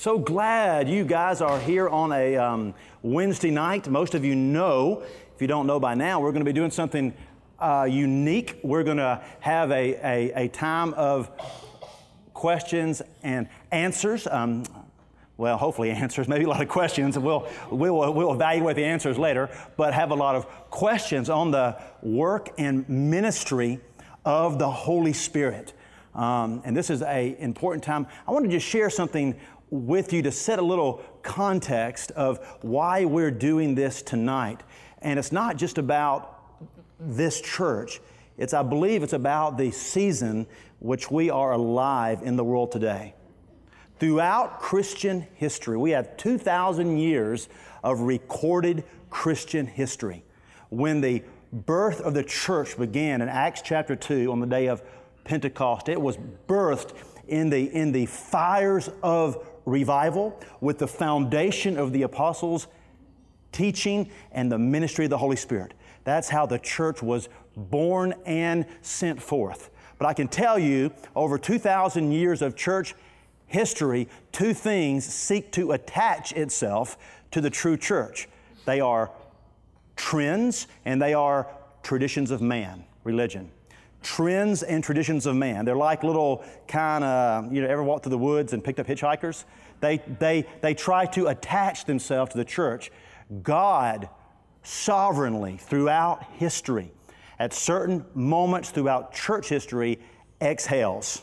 So glad you guys are here on a um, Wednesday night. Most of you know, if you don't know by now, we're going to be doing something uh, unique. We're going to have a, a, a, time of questions and answers. Um, well, hopefully answers, maybe a lot of questions, we'll, we'll, we'll evaluate the answers later, but have a lot of questions on the work and ministry of the Holy Spirit. Um, and this is an important time. I want to just share something with you to set a little context of why we're doing this tonight. And it's not just about this church. It's, I believe, it's about the season which we are alive in the world today. Throughout Christian history, we have 2,000 years of recorded Christian history. When the birth of the church began in Acts chapter 2 on the day of Pentecost, it was birthed in the, in the fires of revival with the foundation of the apostles' teaching and the ministry of the Holy Spirit. That's how the church was born and sent forth. But I can tell you, over 2,000 years of church history, two things seek to attach itself to the true church. They are trends and they are traditions of man, religion. Trends and traditions of man. They're like little kind of, you know, ever walked through the woods and picked up hitchhikers? They, they, they try to attach themselves to the church. God sovereignly throughout history, at certain moments throughout church history, exhales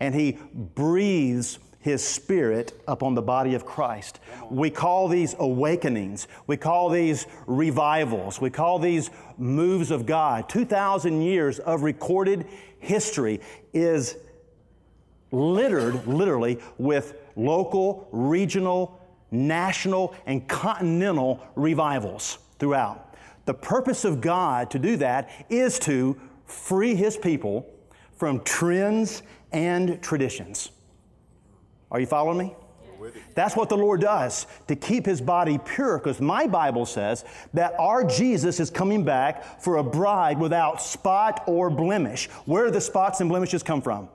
and he breathes his spirit upon the body of Christ. We call these awakenings. We call these revivals. We call these moves of God. 2,000 years of recorded history is littered, literally, with local, regional, national, and continental revivals throughout. The purpose of God to do that is to free His people from trends and traditions. Are you following me? That's what the Lord does to keep his body pure because my Bible says that our Jesus is coming back for a bride without spot or blemish. Where do the spots and blemishes come from?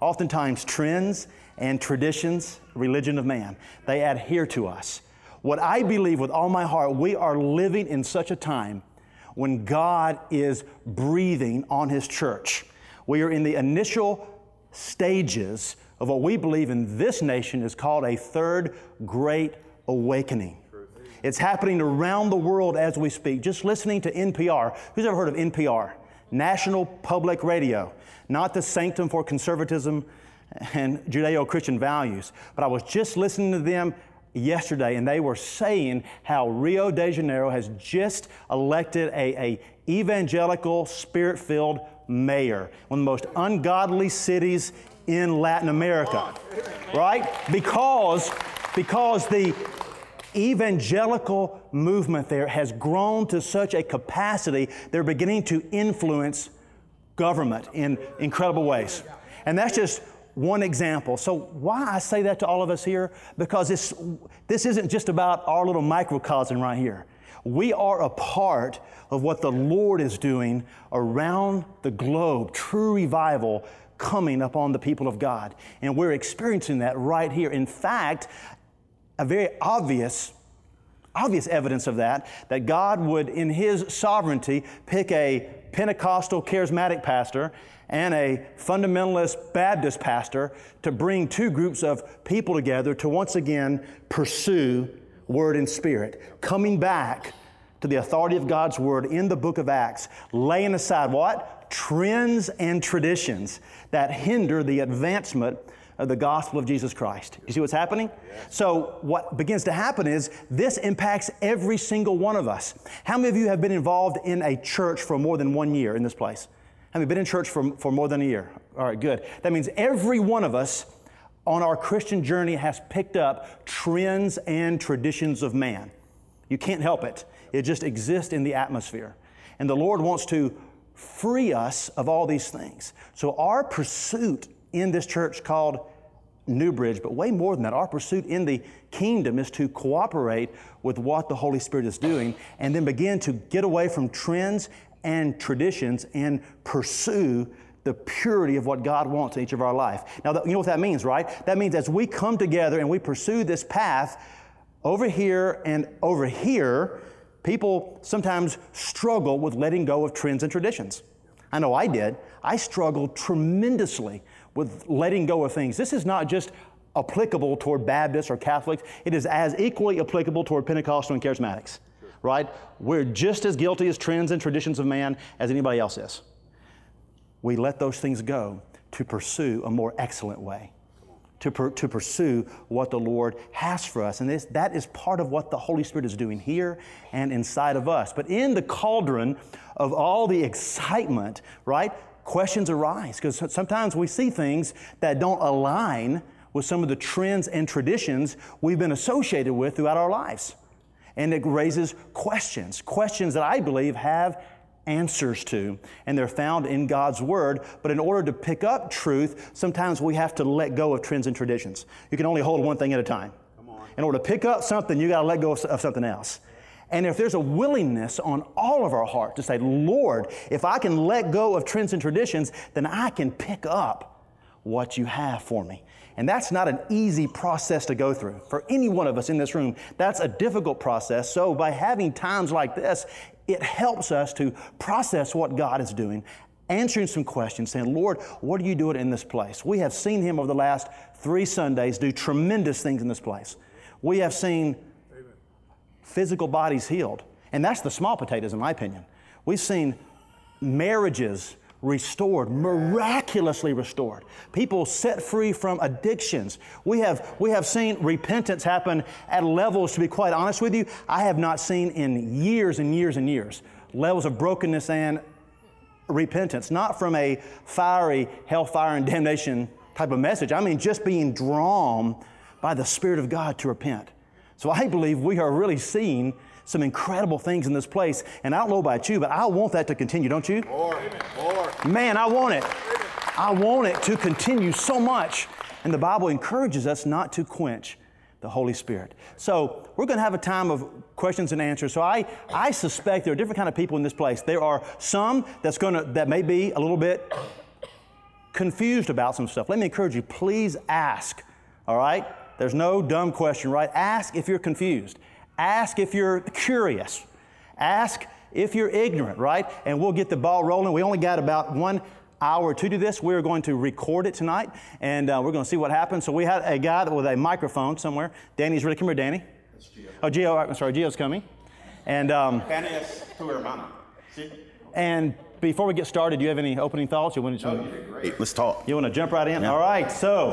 Oftentimes, trends and traditions, religion of man, they adhere to us. What I believe with all my heart, we are living in such a time when God is breathing on his church. We are in the initial stages of what we believe in this nation is called a third great awakening. It's happening around the world as we speak. Just listening to NPR. Who's ever heard of NPR? National Public Radio. Not the sanctum for conservatism and Judeo Christian values. But I was just listening to them yesterday and they were saying how Rio de Janeiro has just elected a, a evangelical, spirit filled mayor, one of the most ungodly cities in Latin America, right? Because, because the evangelical movement there has grown to such a capacity, they're beginning to influence government in incredible ways. And that's just one example. So, why I say that to all of us here? Because this, this isn't just about our little microcosm right here. We are a part of what the Lord is doing around the globe, true revival coming upon the people of God. And we're experiencing that right here. In fact, a very obvious obvious evidence of that that God would in his sovereignty pick a Pentecostal charismatic pastor and a fundamentalist Baptist pastor to bring two groups of people together to once again pursue word and spirit, coming back to the authority of God's word in the book of Acts, laying aside what? Trends and traditions that hinder the advancement of the gospel of Jesus Christ. You see what's happening? Yes. So, what begins to happen is this impacts every single one of us. How many of you have been involved in a church for more than one year in this place? Have you been in church for, for more than a year? All right, good. That means every one of us on our Christian journey has picked up trends and traditions of man. You can't help it, it just exists in the atmosphere. And the Lord wants to free us of all these things. So, our pursuit in this church called New Bridge, but way more than that, our pursuit in the kingdom is to cooperate with what the Holy Spirit is doing and then begin to get away from trends and traditions and pursue the purity of what God wants in each of our life. Now, you know what that means, right? That means as we come together and we pursue this path over here and over here, people sometimes struggle with letting go of trends and traditions. I know I did. I struggled tremendously with letting go of things. This is not just applicable toward Baptists or Catholics, it is as equally applicable toward Pentecostal and Charismatics, right? We're just as guilty as trends and traditions of man as anybody else is. We let those things go to pursue a more excellent way. To, per, to pursue what the Lord has for us. And this, that is part of what the Holy Spirit is doing here and inside of us. But in the cauldron of all the excitement, right, questions arise because sometimes we see things that don't align with some of the trends and traditions we've been associated with throughout our lives. And it raises questions, questions that I believe have answers to, and they're found in God's Word. But in order to pick up truth, sometimes we have to let go of trends and traditions. You can only hold one thing at a time. In order to pick up something, you got to let go of, of something else. And if there's a willingness on all of our heart to say, Lord, if I can let go of trends and traditions, then I can pick up what you have for me. And that's not an easy process to go through. For any one of us in this room, that's a difficult process. So, by having times like this, it helps us to process what God is doing, answering some questions, saying, Lord, what are you doing in this place? We have seen Him over the last three Sundays do tremendous things in this place. We have seen physical bodies healed. And that's the small potatoes, in my opinion. We've seen marriages restored, miraculously restored. People set free from addictions. We have, we have seen repentance happen at levels, to be quite honest with you, I have not seen in years and years and years. Levels of brokenness and repentance, not from a fiery hellfire and damnation type of message. I mean, just being drawn by the Spirit of God to repent. So I believe we are really seeing some incredible things in this place. And I don't know about you, but I want that to continue, don't you? More, more. Man, I want it. I want it to continue so much. And the Bible encourages us not to quench the Holy Spirit. So we're going to have a time of questions and answers. So I, I suspect there are different kind of people in this place. There are some that's going to that may be a little bit confused about some stuff. Let me encourage you, please ask. All right? There's no dumb question, right? Ask if you're confused. Ask if you're curious. Ask if you're ignorant, right? And we'll get the ball rolling. We only got about one hour to do this. We're going to record it tonight, and uh, we're going to see what happens. So we had a guy with a microphone somewhere. Danny's ready. Come here, Danny. That's Gio. Oh, Gio. I'm sorry, Gio's coming. And um, and before we get started, do you have any opening thoughts? You want to? Oh, great. Let's talk. You want to jump right in? Yeah. All right. So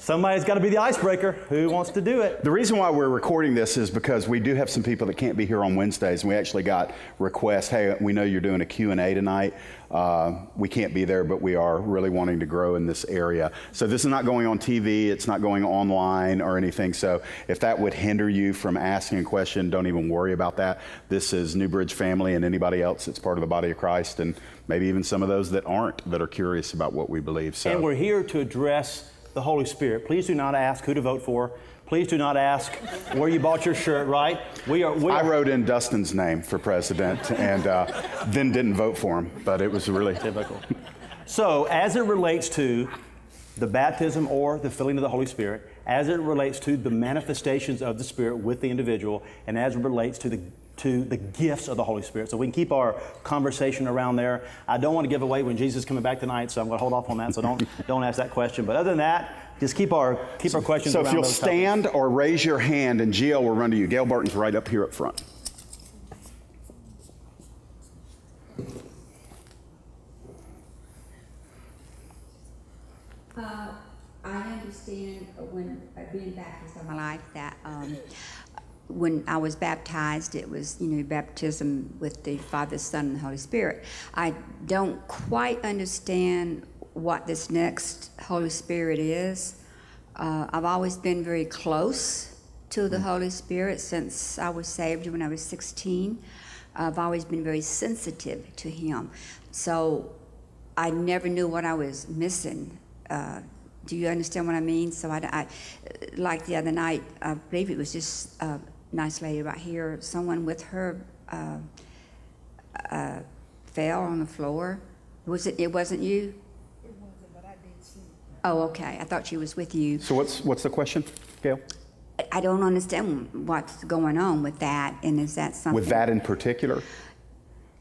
Somebody's got to be the icebreaker. Who wants to do it? The reason why we're recording this is because we do have some people that can't be here on Wednesdays, and we actually got requests. Hey, we know you're doing a Q and A tonight. Uh, we can't be there, but we are really wanting to grow in this area. So this is not going on TV. It's not going online or anything. So if that would hinder you from asking a question, don't even worry about that. This is New Bridge family and anybody else that's part of the body of Christ, and maybe even some of those that aren't that are curious about what we believe. So. And we're here to address the Holy Spirit. Please do not ask who to vote for. Please do not ask where you bought your shirt, right? We are, we are I wrote in Dustin's name for president and uh, then didn't vote for him, but it was really typical. So, as it relates to the baptism or the filling of the Holy Spirit, as it relates to the manifestations of the Spirit with the individual, and as it relates to the to the gifts of the Holy Spirit. So we can keep our conversation around there. I don't want to give away when Jesus is coming back tonight, so I'm going to hold off on that. So don't don't ask that question. But other than that, just keep our keep our questions. So if you'll stand topics. or raise your hand, and Jill will run to you. Gail Barton's right up here up front. Uh, I understand when I've been Baptist all my life that um, when I was baptized, it was, you know, baptism with the Father, Son, and the Holy Spirit. I don't quite understand what this next Holy Spirit is. Uh, I've always been very close to the mm. Holy Spirit since I was saved when I was 16. I've always been very sensitive to Him. So I never knew what I was missing. Uh, do you understand what I mean? So I, I, like the other night, I believe it was just uh, nice lady right here, someone with her uh, uh, fell on the floor Was it, it wasn't you? Oh, okay. I thought she was with you. So what's, what's the question, Gail? I don't understand what's going on with that, and is that something? With that in particular?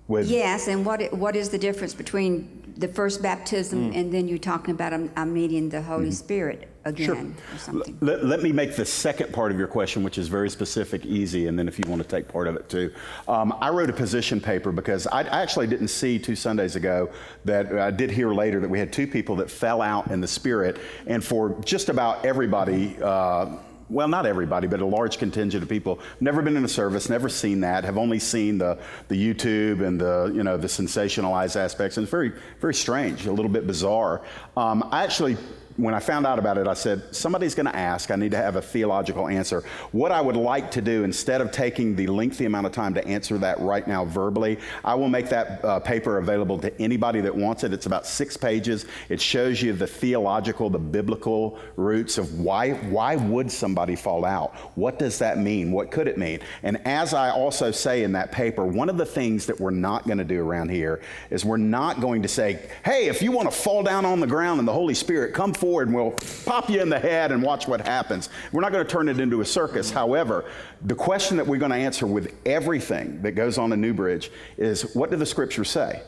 With, Yes, and what what is the difference between the first baptism and then you're talking about I'm, I'm meeting the Holy Spirit again or something? Let, let me make the second part of your question, which is very specific, easy, and then if you want to take part of it too. Um, I wrote a position paper because I, I actually didn't see two Sundays ago that I did hear later that we had two people that fell out in the Spirit, and for just about everybody, uh, well, not everybody, but a large contingent of people, never been in a service, never seen that, have only seen the, the YouTube and the, you know, the sensationalized aspects. And it's very, very strange, a little bit bizarre. Um, I actually when I found out about it, I said, somebody's going to ask. I need to have a theological answer. What I would like to do, instead of taking the lengthy amount of time to answer that right now verbally, I will make that uh, paper available to anybody that wants it. It's about six pages. It shows you the theological, the biblical roots of why, why would somebody fall out? What does that mean? What could it mean? And as I also say in that paper, one of the things that we're not going to do around here is we're not going to say, hey, if you want to fall down on the ground and the Holy Spirit, come and we'll pop you in the head and watch what happens. We're not going to turn it into a circus. However, the question that we're going to answer with everything that goes on in Newbridge is what do the scriptures say?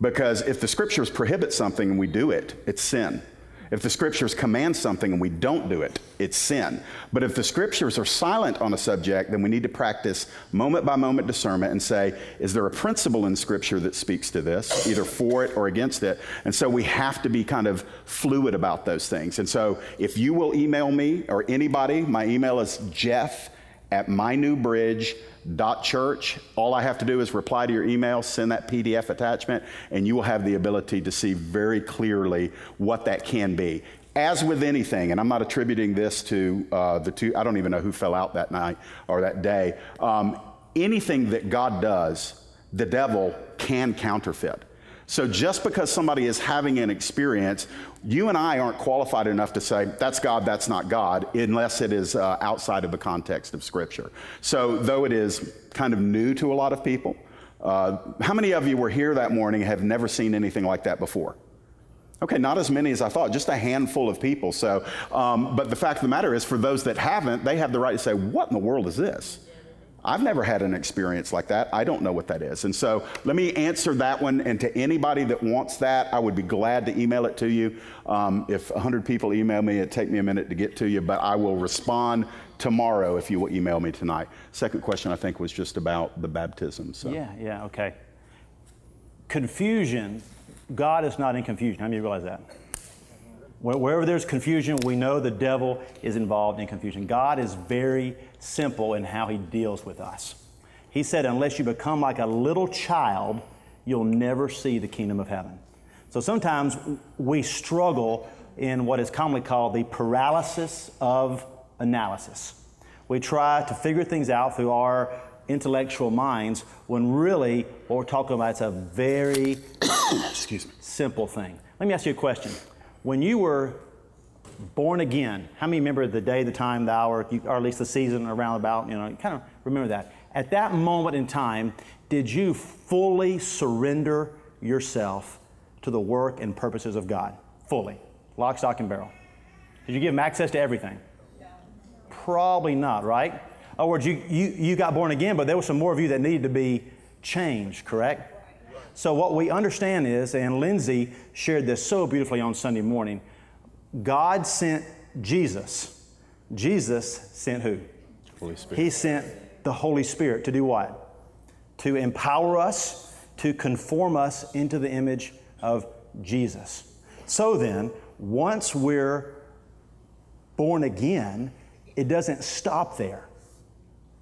Because if the scriptures prohibit something and we do it, it's sin. If the scriptures command something and we don't do it, it's sin. But if the scriptures are silent on a subject, then we need to practice moment by moment discernment and say, is there a principle in scripture that speaks to this, either for it or against it? And so we have to be kind of fluid about those things. And so if you will email me or anybody, my email is jeff at mynewbridge.church. All I have to do is reply to your email, send that PDF attachment, and you will have the ability to see very clearly what that can be. As with anything, and I'm not attributing this to uh, the two, I don't even know who fell out that night or that day. Um, anything that God does, the devil can counterfeit. So just because somebody is having an experience, you and I aren't qualified enough to say, that's God, that's not God, unless it is uh, outside of the context of Scripture. So, though it is kind of new to a lot of people, uh, how many of you were here that morning have never seen anything like that before? Okay, not as many as I thought, just a handful of people. So, um, but the fact of the matter is, for those that haven't, they have the right to say, What in the world is this? I've never had an experience like that. I don't know what that is. And so let me answer that one. And to anybody that wants that, I would be glad to email it to you. Um, if 100 people email me, it'd take me a minute to get to you, but I will respond tomorrow if you will email me tonight. Second question, I think, was just about the baptism. So. Yeah, yeah, okay. Confusion, God is not in confusion. How many realize that? Wherever there's confusion, we know the devil is involved in confusion. God is very simple in how he deals with us. He said, unless you become like a little child, you'll never see the kingdom of heaven. So sometimes we struggle in what is commonly called the paralysis of analysis. We try to figure things out through our intellectual minds when really what we're talking about is a very Excuse me. simple thing. Let me ask you a question. When you were born again, how many remember the day, the time, the hour, or at least the season around about, you know, kind of remember that. At that moment in time, did you fully surrender yourself to the work and purposes of God? Fully. Lock, stock, and barrel. Did you give him access to everything? Probably not, right? In other words, you, you, you got born again, but there was some more of you that needed to be changed, correct? So, what we understand is, and Lindsay shared this so beautifully on Sunday morning God sent Jesus. Jesus sent who? Holy Spirit. He sent the Holy Spirit to do what? To empower us, to conform us into the image of Jesus. So then, once we're born again, it doesn't stop there.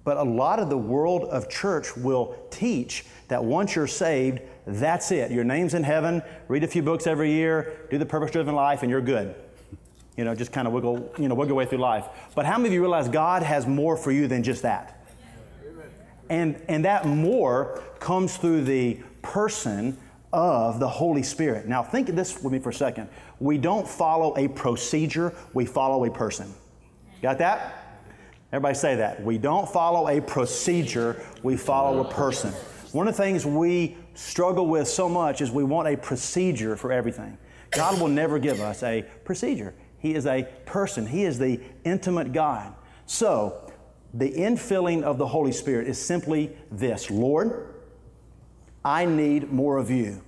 But a lot of the world of church will teach that once you're saved, that's it. Your name's in heaven, read a few books every year, do the purpose driven life, and you're good. You know, just kind of wiggle, you know, wiggle your way through life. But how many of you realize God has more for you than just that? And, and that more comes through the person of the Holy Spirit. Now, think of this with me for a second. We don't follow a procedure, we follow a person. Got that? Everybody say that. We don't follow a procedure, we follow a person. One of the things we struggle with so much is we want a procedure for everything. God will never give us a procedure. He is a person, He is the intimate God. So, the infilling of the Holy Spirit is simply this Lord, I need more of you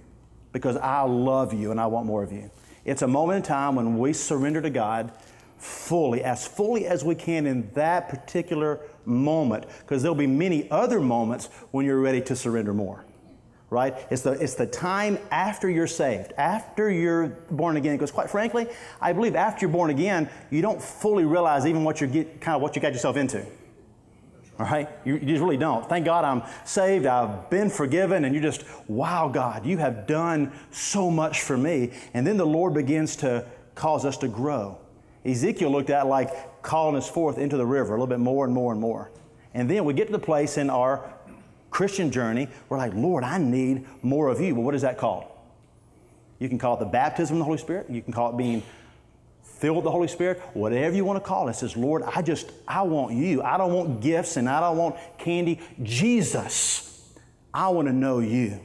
because I love you and I want more of you. It's a moment in time when we surrender to God fully, as fully as we can in that particular moment, because there'll be many other moments when you're ready to surrender more. Right? It's the, it's the time after you're saved, after you're born again. Because quite frankly, I believe after you're born again, you don't fully realize even what you get, kind of what you got yourself into. All right? You, you, just really don't. Thank God I'm saved. I've been forgiven. And you just, wow, God, you have done so much for me. And then the Lord begins to cause us to grow. Ezekiel looked at like calling us forth into the river a little bit more and more and more. And then we get to the place in our Christian journey, we're like, Lord, I need more of you. Well, what is that called? You can call it the baptism of the Holy Spirit. You can call it being filled with the Holy Spirit, whatever you want to call it. it says, Lord, I just, I want you. I don't want gifts and I don't want candy. Jesus, I want to know you.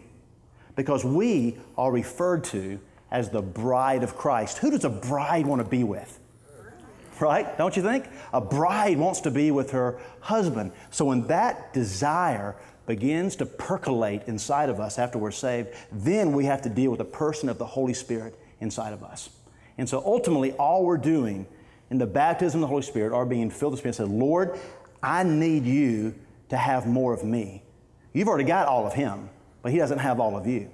Because we are referred to as the bride of Christ. Who does a bride want to be with? Right? Don't you think? A bride wants to be with her husband. So when that desire begins to percolate inside of us after we're saved, then we have to deal with the person of the Holy Spirit inside of us. And so ultimately, all we're doing in the baptism of the Holy Spirit are being filled with the Spirit and said, Lord, I need you to have more of me. You've already got all of Him, but He doesn't have all of you.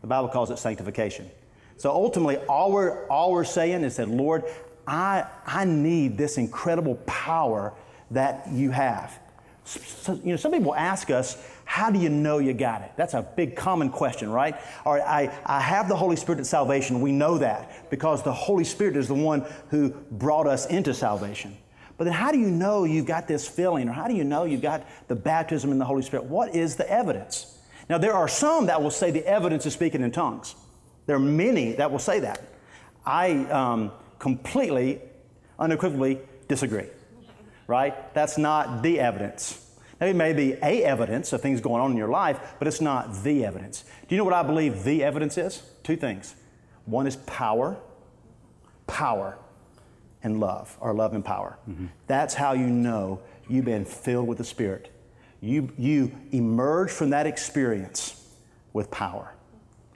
The Bible calls it sanctification. So ultimately, all we're, all we're saying is that, Lord, I, I need this incredible power that you have. So, you know, some people ask us, how do you know you got it? That's a big common question, right? All right, I, I have the Holy Spirit at salvation. We know that because the Holy Spirit is the one who brought us into salvation. But then how do you know you've got this filling or how do you know you've got the baptism in the Holy Spirit? What is the evidence? Now, there are some that will say the evidence is speaking in tongues. There are many that will say that. I um, completely, unequivocally disagree, right? That's not the evidence. Now, it may be a evidence of things going on in your life, but it's not the evidence. Do you know what I believe the evidence is? Two things. One is power, power, and love, or love and power. Mm-hmm. That's how you know you've been filled with the Spirit. You, you emerge from that experience with power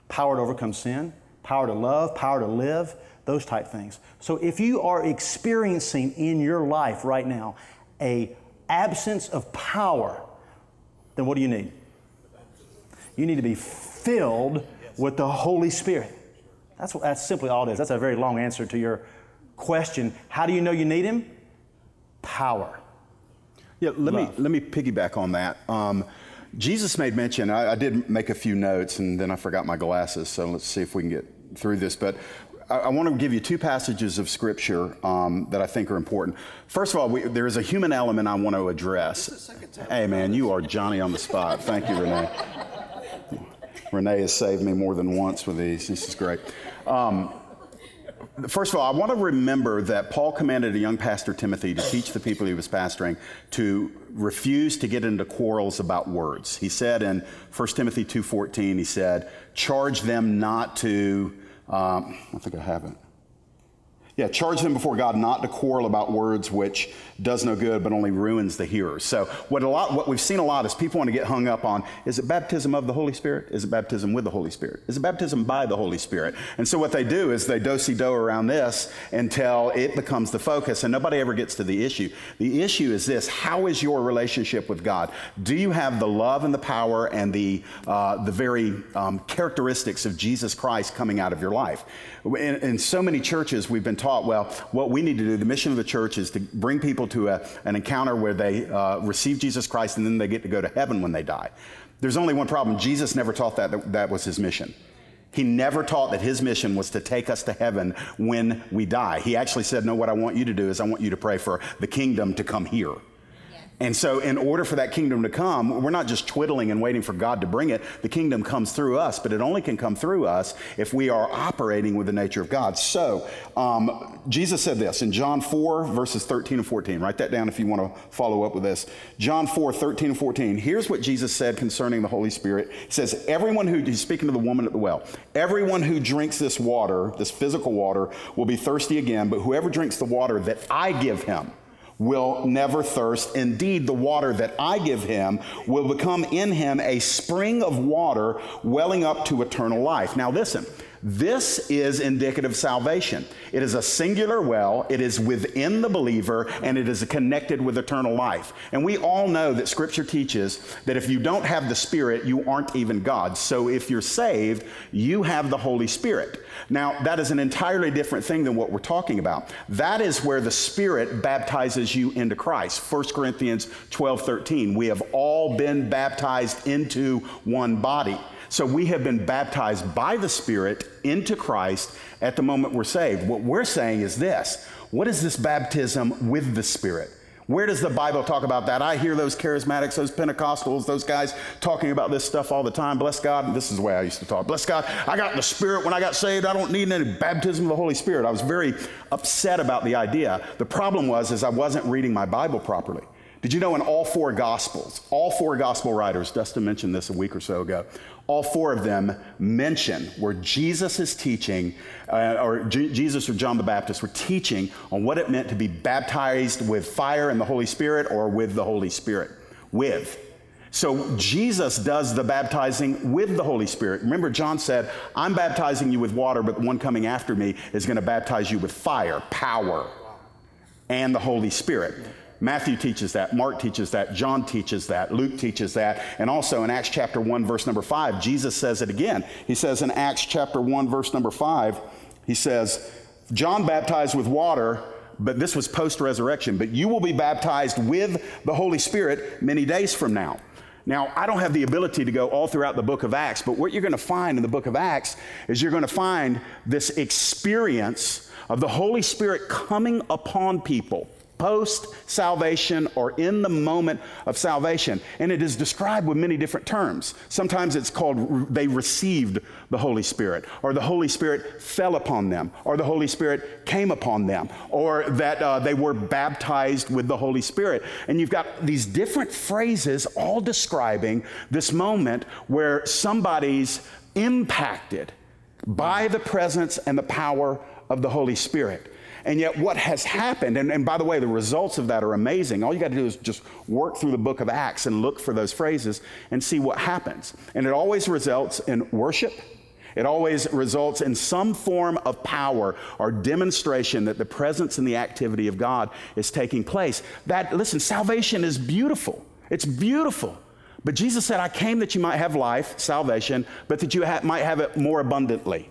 power to overcome sin, power to love, power to live, those type things. So if you are experiencing in your life right now a absence of power, then what do you need? You need to be filled with the Holy Spirit. That's, what, that's simply all it is. That's a very long answer to your question. How do you know you need Him? Power. Yeah, let me let me piggyback on that. Um, Jesus made mention. I, I, did make a few notes, and then I forgot my glasses. So let's see if we can get through this. But I, I want to give you two passages of Scripture um, that I think are important. First of all, we, there is a human element I want to address. Hey, man, you are Johnny on the spot. Thank you, Renee. Renee has saved me more than once with these. This is great. Um, First of all, I want to remember that Paul commanded a young pastor, Timothy, to teach the people he was pastoring to refuse to get into quarrels about words. He said in 1 Timothy 2.14, he said, charge them not to um, I think I have it. Yeah, charge them before God not to quarrel about words which does no good but only ruins the hearers. So what a lot what we've seen a lot is people want to get hung up on is it baptism of the Holy Spirit? Is it baptism with the Holy Spirit? Is it baptism by the Holy Spirit? And so what they do is they do-si-do around this until it becomes the focus and nobody ever gets to the issue. The issue is this, how is your relationship with God? Do you have the love and the power and the, uh, the very um, characteristics of Jesus Christ coming out of your life? In, in so many churches we've been taught, well, what we need to do, the mission of the church is to bring people to a, an encounter where they uh, receive Jesus Christ and then they get to go to heaven when they die. There's only one problem. Jesus never taught that, that that was his mission. He never taught that his mission was to take us to heaven when we die. He actually said, No, what I want you to do is I want you to pray for the kingdom to come here. And so, in order for that kingdom to come, we're not just twiddling and waiting for God to bring it. The kingdom comes through us, but it only can come through us if we are operating with the nature of God. So, um, Jesus said this in John 4, verses 13 and 14. Write that down if you want to follow up with this. John 4, 13 and 14. Here's what Jesus said concerning the Holy Spirit. He says, Everyone who, he's speaking to the woman at the well, everyone who drinks this water, this physical water, will be thirsty again, but whoever drinks the water that I give him, will never thirst. Indeed, the water that I give him will become in him a spring of water welling up to eternal life. Now, listen. This is indicative salvation. It is a singular well, it is within the believer, and it is connected with eternal life. And we all know that Scripture teaches that if you don't have the Spirit, you aren't even God. So if you're saved, you have the Holy Spirit. Now, that is an entirely different thing than what we're talking about. That is where the Spirit baptizes you into Christ. 1 Corinthians 12 13. We have all been baptized into one body. So we have been baptized by the Spirit into Christ at the moment we're saved. What we're saying is this what is this baptism with the Spirit? Where does the Bible talk about that? I hear those charismatics, those Pentecostals, those guys talking about this stuff all the time. Bless God. This is the way I used to talk. Bless God. I got the Spirit when I got saved. I don't need any baptism of the Holy Spirit. I was very upset about the idea. The problem was is I wasn't reading my Bible properly. Did you know in all four Gospels, all four Gospel writers, Dustin mentioned this a week or so ago, all four of them mention where Jesus is teaching, uh, or J- Jesus or John the Baptist were teaching on what it meant to be baptized with fire and the Holy Spirit or with the Holy Spirit. With. So Jesus does the baptizing with the Holy Spirit. Remember, John said, I'm baptizing you with water, but the one coming after me is going to baptize you with fire, power, and the Holy Spirit. Matthew teaches that, Mark teaches that, John teaches that, Luke teaches that, and also in Acts chapter 1, verse number 5, Jesus says it again. He says in Acts chapter 1, verse number 5, he says, John baptized with water, but this was post resurrection, but you will be baptized with the Holy Spirit many days from now. Now, I don't have the ability to go all throughout the book of Acts, but what you're going to find in the book of Acts is you're going to find this experience of the Holy Spirit coming upon people post salvation or in the moment of salvation. And it is described with many different terms. Sometimes it's called they received the Holy Spirit, or the Holy Spirit fell upon them, or the Holy Spirit came upon them, or that uh, they were baptized with the Holy Spirit. And you've got these different phrases all describing this moment where somebody's impacted by the presence and the power of the Holy Spirit. And yet, what has happened, and, and by the way, the results of that are amazing. All you got to do is just work through the book of Acts and look for those phrases and see what happens. And it always results in worship. It always results in some form of power or demonstration that the presence and the activity of God is taking place. That, listen, salvation is beautiful. It's beautiful. But Jesus said, I came that you might have life, salvation, but that you ha- might have it more abundantly.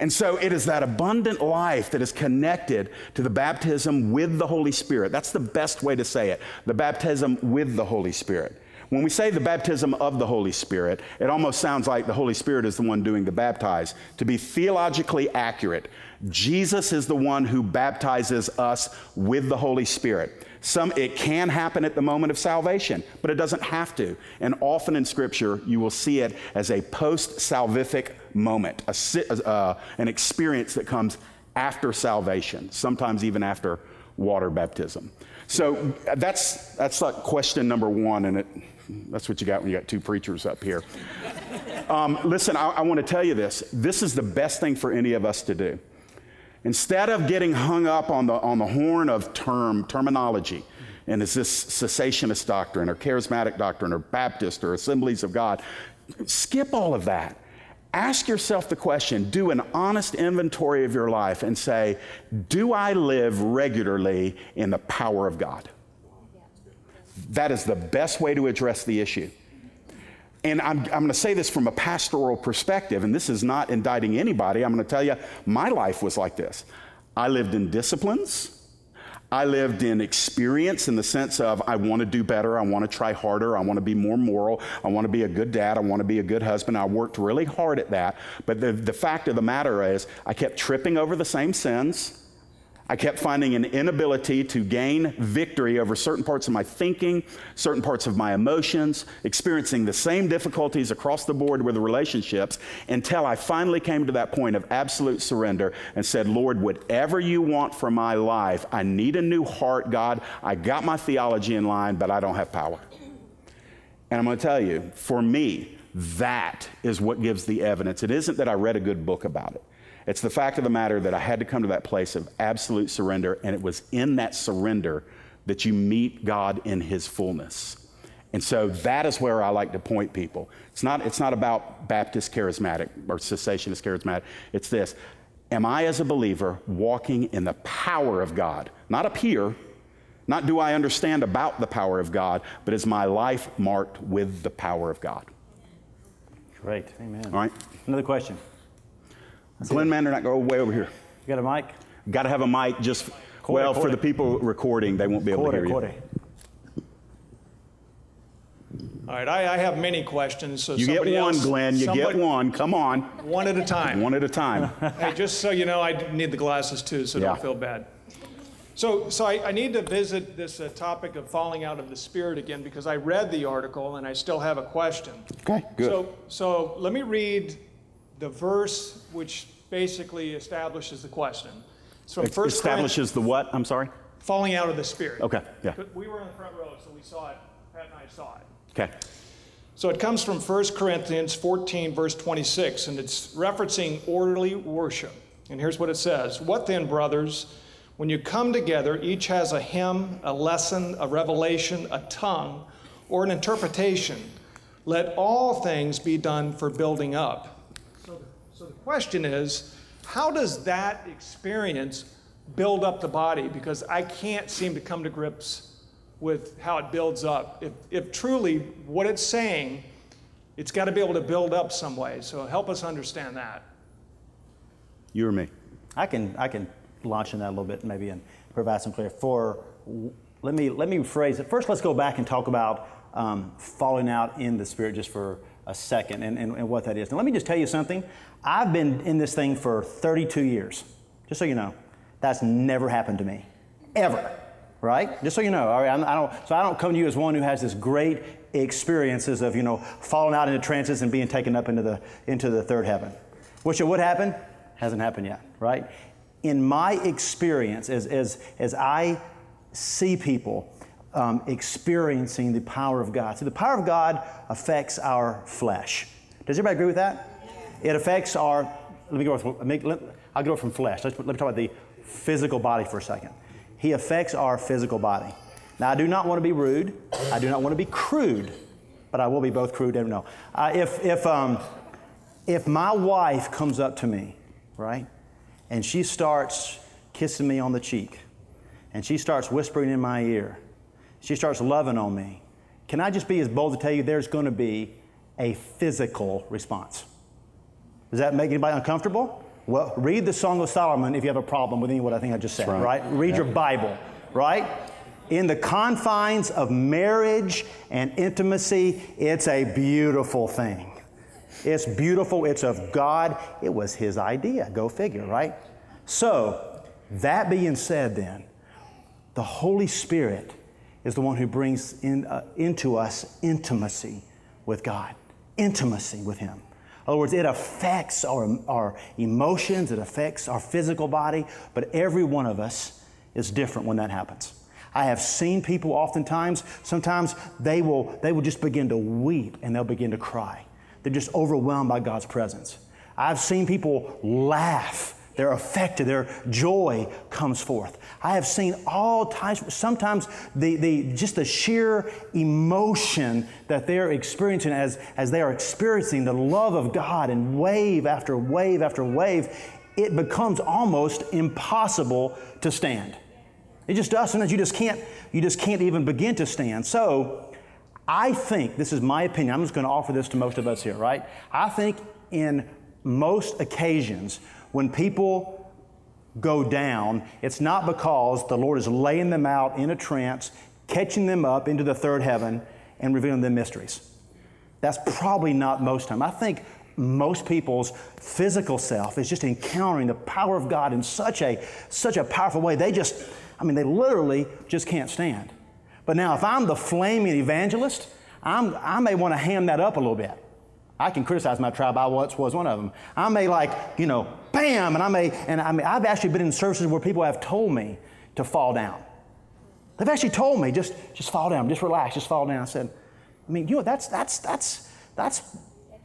And so it is that abundant life that is connected to the baptism with the Holy Spirit. That's the best way to say it the baptism with the Holy Spirit. When we say the baptism of the Holy Spirit, it almost sounds like the Holy Spirit is the one doing the baptize. To be theologically accurate, Jesus is the one who baptizes us with the Holy Spirit. Some, it can happen at the moment of salvation, but it doesn't have to. And often in Scripture, you will see it as a post salvific moment, a, uh, an experience that comes after salvation, sometimes even after water baptism. So that's, that's like question number one, and it, that's what you got when you got two preachers up here. Um, listen, I, I want to tell you this. This is the best thing for any of us to do. Instead of getting hung up on the, on the horn of term, terminology, and is this cessationist doctrine or charismatic doctrine or Baptist or assemblies of God, skip all of that. Ask yourself the question do an honest inventory of your life and say, Do I live regularly in the power of God? That is the best way to address the issue. And I'm, I'm going to say this from a pastoral perspective, and this is not indicting anybody. I'm going to tell you, my life was like this. I lived in disciplines. I lived in experience in the sense of I want to do better, I want to try harder, I want to be more moral, I want to be a good dad, I want to be a good husband. I worked really hard at that. But the, the fact of the matter is, I kept tripping over the same sins. I kept finding an inability to gain victory over certain parts of my thinking, certain parts of my emotions, experiencing the same difficulties across the board with relationships until I finally came to that point of absolute surrender and said, Lord, whatever you want for my life, I need a new heart, God. I got my theology in line, but I don't have power. And I'm going to tell you, for me, that is what gives the evidence. It isn't that I read a good book about it. It's the fact of the matter that I had to come to that place of absolute surrender, and it was in that surrender that you meet God in His fullness. And so that is where I like to point people. It's not, it's not about Baptist charismatic or cessationist charismatic. It's this Am I, as a believer, walking in the power of God? Not up here, not do I understand about the power of God, but is my life marked with the power of God? Great. Amen. All right. Another question. Glenn Mander, not go way over here. You got a mic? Got to have a mic just, Corey, well, for the people recording, they won't be able Quarter, to hear quarter. you. All right, I, I have many questions, so You get one, else- Glenn. You get one. Come on. One at a time. One at a time. Hey, just so you know, I need the glasses too, so Yeah. don't feel bad. So, so I, I need to visit this uh, topic of falling out of the spirit again because I read the article and I still have a question. Okay, good. So, so let me read the verse which basically establishes the question. From It First establishes the what? I'm sorry? Falling out of the spirit. Okay, yeah. We were in the front row, so we saw it. Pat and I saw it. Okay. So it comes from 1 Corinthians 14, verse 26, and it's referencing orderly worship. And here's what it says What then, brothers, when you come together, each has a hymn, a lesson, a revelation, a tongue, or an interpretation. Let all things be done for building up. So, so the question is how does that experience build up the body? Because I can't seem to come to grips with how it builds up. If, if truly what it's saying, it's got to be able to build up some way. So help us understand that. You or me? I can I can launch in that a little bit maybe and provide some clear. For let me let me phrase it. First, let's go back and talk about um, falling out in the spirit just for a second and, and, and what that is. Now, let me just tell you something. I've been in this thing for 32 years. Just so you know, that's never happened to me, ever. Right? Just so you know. All right, I don't, so I don't come to you as one who has this great experiences of you know falling out into trances and being taken up into the into the third heaven. Which it would happen, hasn't happened yet, right? In my experience, as, as, as I see people um, experiencing the power of God, So the power of God affects our flesh. Does everybody agree with that? It affects our, let me go make, let, I'll go from flesh. Let's, let me talk about the physical body for a second. He affects our physical body. Now, I do not want to be rude. I do not want to be crude, but I will be both crude and no. Uh, if, if, um, if my wife comes up to me, right, and she starts kissing me on the cheek, and she starts whispering in my ear, she starts loving on me, can I just be as bold to tell you there's going to be a physical response? Does that make anybody uncomfortable? Well, read the Song of Solomon if you have a problem with any of what I think I just said, right. right? Read your Bible, right? In the confines of marriage and intimacy, it's a beautiful thing. It's beautiful, it's of God. It was His idea. Go figure, right? So, that being said, then, the Holy Spirit is the one who brings in, uh, into us intimacy with God, intimacy with Him. In other words, it affects our, our emotions, it affects our physical body, but every one of us is different when that happens. I have seen people oftentimes, sometimes they will, they will just begin to weep and they'll begin to cry. They're just overwhelmed by God's presence. I've seen people laugh. They're affected. Their joy comes forth. I have seen all types, sometimes the, the, just the sheer emotion that they're experiencing as, as they are experiencing the love of God and wave after wave after wave, it becomes almost impossible to stand. It just does. Sometimes you just can't, you just can't even begin to stand. So I think, this is my opinion, I'm just going to offer this to most of us here, right? I think in most occasions, when people go down, it's not because the Lord is laying them out in a trance, catching them up into the third heaven, and revealing them mysteries. That's probably not most time. I think most people's physical self is just encountering the power of God in such a such a powerful way. They just, I mean, they literally just can't stand. But now, if I'm the flaming evangelist, I'm, I may want to ham that up a little bit. I can criticize my tribe. I once was one of them. I may like, you know, bam, and I may, and I mean, I've actually been in services where people have told me to fall down. They've actually told me just, just fall down, just relax, just fall down. I said, I mean, you know, that's that's that's that's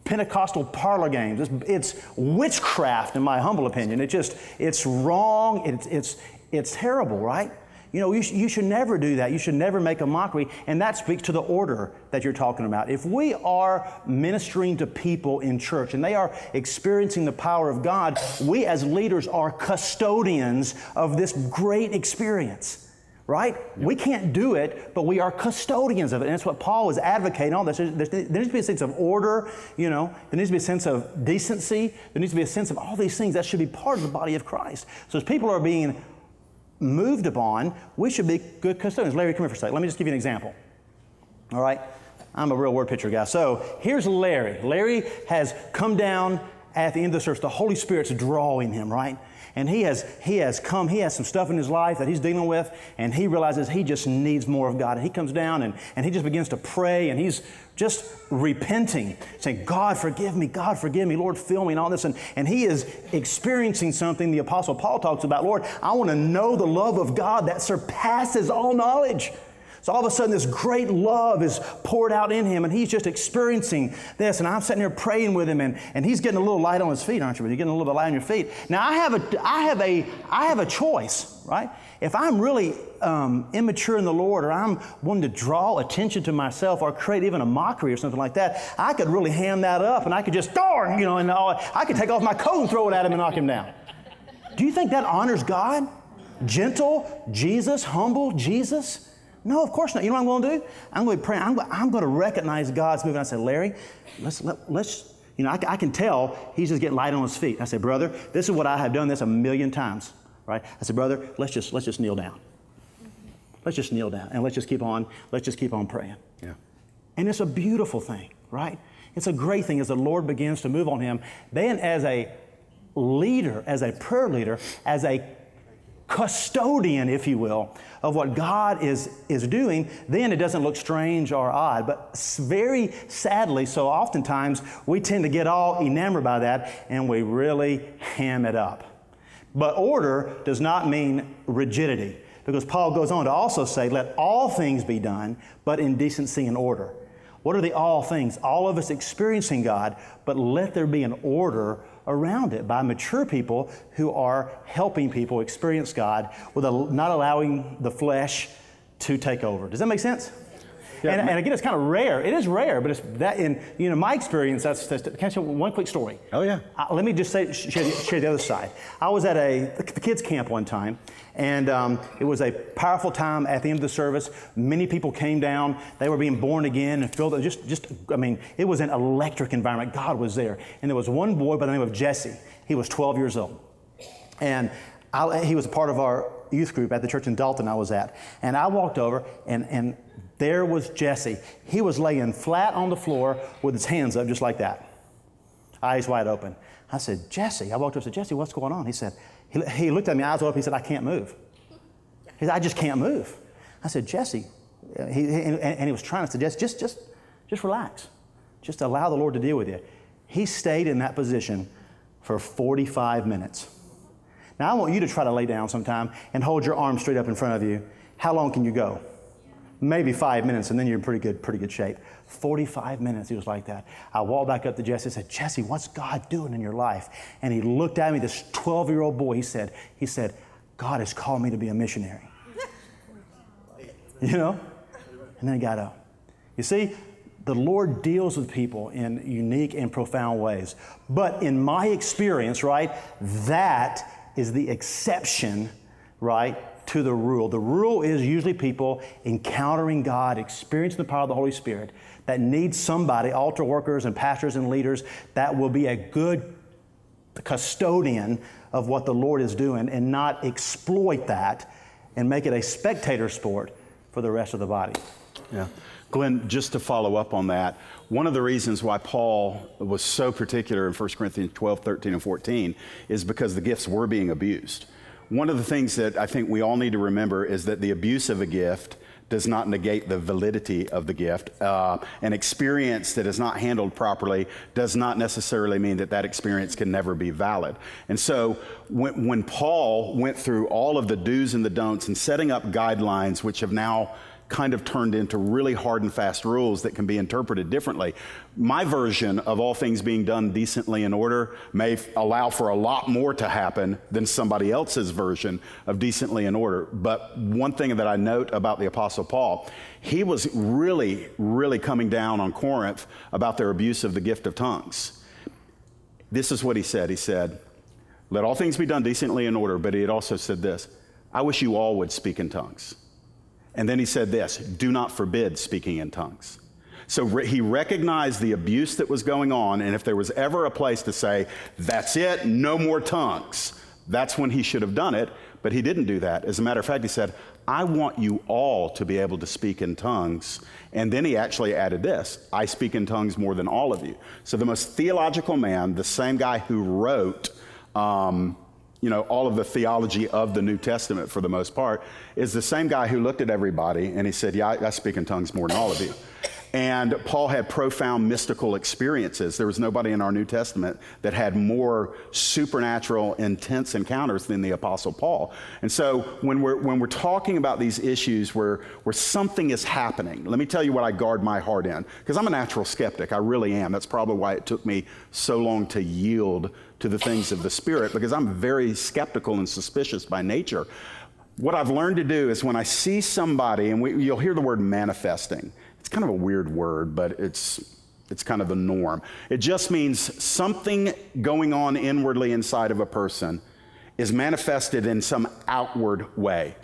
Pentecostal parlor games. It's, it's witchcraft, in my humble opinion. It just, it's wrong. It's, it's, it's terrible, right? You know, you, sh- you should never do that. You should never make a mockery. And that speaks to the order that you're talking about. If we are ministering to people in church and they are experiencing the power of God, we as leaders are custodians of this great experience right? Yep. We can't do it, but we are custodians of it. And that's what Paul is advocating on this. There needs to be a sense of order, you know, there needs to be a sense of decency, there needs to be a sense of all these things that should be part of the body of Christ. So as people are being moved upon, we should be good custodians. Larry, come here for a second. Let me just give you an example. All right? I'm a real word picture guy. So here's Larry. Larry has come down at the end of the service. The Holy Spirit's drawing him, right? And he has, he has come, he has some stuff in his life that he's dealing with, and he realizes he just needs more of God. And he comes down and, and he just begins to pray, and he's just repenting, saying, God, forgive me, God, forgive me, Lord, fill me, and all this. And, and he is experiencing something the Apostle Paul talks about Lord, I want to know the love of God that surpasses all knowledge. So all of a sudden, this great love is poured out in him, and he's just experiencing this. And I'm sitting here praying with him, and, and he's getting a little light on his feet, aren't you? But you're getting a little bit light on your feet. Now I have a I have a I have a choice, right? If I'm really um, immature in the Lord, or I'm wanting to draw attention to myself, or create even a mockery or something like that, I could really ham that up, and I could just darn, you know, and all, I could take off my coat and throw it at him and knock him down. Do you think that honors God? Gentle Jesus, humble Jesus. No, of course not. You know what I'm going to do? I'm going to pray. I'm, I'm going to recognize God's moving. I said, Larry, let's, let, let's you know, I, I, can tell he's just getting light on his feet. I said, brother, this is what I have done this a million times, right? I said, brother, let's just, let's just kneel down. Let's just kneel down and let's just keep on, let's just keep on praying. Yeah. And it's a beautiful thing, right? It's a great thing as the Lord begins to move on him. Then as a leader, as a prayer leader, as a custodian, if you will, of what God is, is doing, then it doesn't look strange or odd. But very sadly, so oftentimes we tend to get all enamored by that and we really ham it up. But order does not mean rigidity, because Paul goes on to also say, let all things be done, but in decency and order. What are the all things? All of us experiencing God, but let there be an order around it by mature people who are helping people experience God with not allowing the flesh to take over. Does that make sense? Yeah. And, and, again, it's kind of rare. It is rare, but it's that in you know my experience. That's, that's can I share one quick story? Oh yeah. Uh, let me just say share, share, the other side. I was at a the kids camp one time, and um, it was a powerful time at the end of the service. Many people came down. They were being born again and filled. Just just I mean, it was an electric environment. God was there, and there was one boy by the name of Jesse. He was 12 years old, and I, he was a part of our youth group at the church in Dalton I was at. And I walked over, and, and there was Jesse. He was laying flat on the floor with his hands up just like that, eyes wide open. I said, Jesse, I walked up and said, Jesse, what's going on? He said, he, he looked at me, eyes open. He said, I can't move. He said, I just can't move. I said, Jesse, uh, he, and, and he was trying to suggest, just, just, just relax. Just allow the Lord to deal with you. He stayed in that position for 45 minutes. Now, I want you to try to lay down sometime and hold your arms straight up in front of you. How long can you go? Maybe five minutes, and then you're in pretty good, pretty good shape. 45 minutes, he was like that. I walked back up to Jesse and said, Jesse, what's God doing in your life? And he looked at me, this 12 year old boy, he said, he said, God has called me to be a missionary. you know? And then he got up. You see, the Lord deals with people in unique and profound ways. But in my experience, right, that is the exception, right, to the rule. The rule is usually people encountering God, experiencing the power of the Holy Spirit, that need somebody, altar workers and pastors and leaders, that will be a good custodian of what the Lord is doing and not exploit that and make it a spectator sport for the rest of the body. Yeah. Glenn, just to follow up on that, one of the reasons why Paul was so particular in 1 Corinthians 12, 13, and 14 is because the gifts were being abused. One of the things that I think we all need to remember is that the abuse of a gift does not negate the validity of the gift. Uh, an experience that is not handled properly does not necessarily mean that that experience can never be valid. And so when, when Paul went through all of the do's and the don'ts and setting up guidelines, which have now kind of turned into really hard and fast rules that can be interpreted differently. My version of all things being done decently in order may f- allow for a lot more to happen than somebody else's version of decently in order. But one thing that I note about the Apostle Paul, he was really, really coming down on Corinth about their abuse of the gift of tongues. This is what he said. He said, Let all things be done decently in order. But he had also said this I wish you all would speak in tongues. And then he said this do not forbid speaking in tongues. So re- he recognized the abuse that was going on, and if there was ever a place to say, that's it, no more tongues, that's when he should have done it, but he didn't do that. As a matter of fact, he said, I want you all to be able to speak in tongues. And then he actually added this I speak in tongues more than all of you. So the most theological man, the same guy who wrote, um, you know, all of the theology of the New Testament for the most part, is the same guy who looked at everybody and he said, Yeah, I, I speak in tongues more than all of you. And Paul had profound mystical experiences. There was nobody in our New Testament that had more supernatural, intense encounters than the Apostle Paul. And so when we're, when we're talking about these issues where, where something is happening, let me tell you what I guard my heart in. Because I'm a natural skeptic, I really am. That's probably why it took me so long to yield to the things of the Spirit, because I'm very skeptical and suspicious by nature. What I've learned to do is when I see somebody, and we, you'll hear the word manifesting kind of a weird word, but it's, it's kind of the norm. It just means something going on inwardly inside of a person is manifested in some outward way.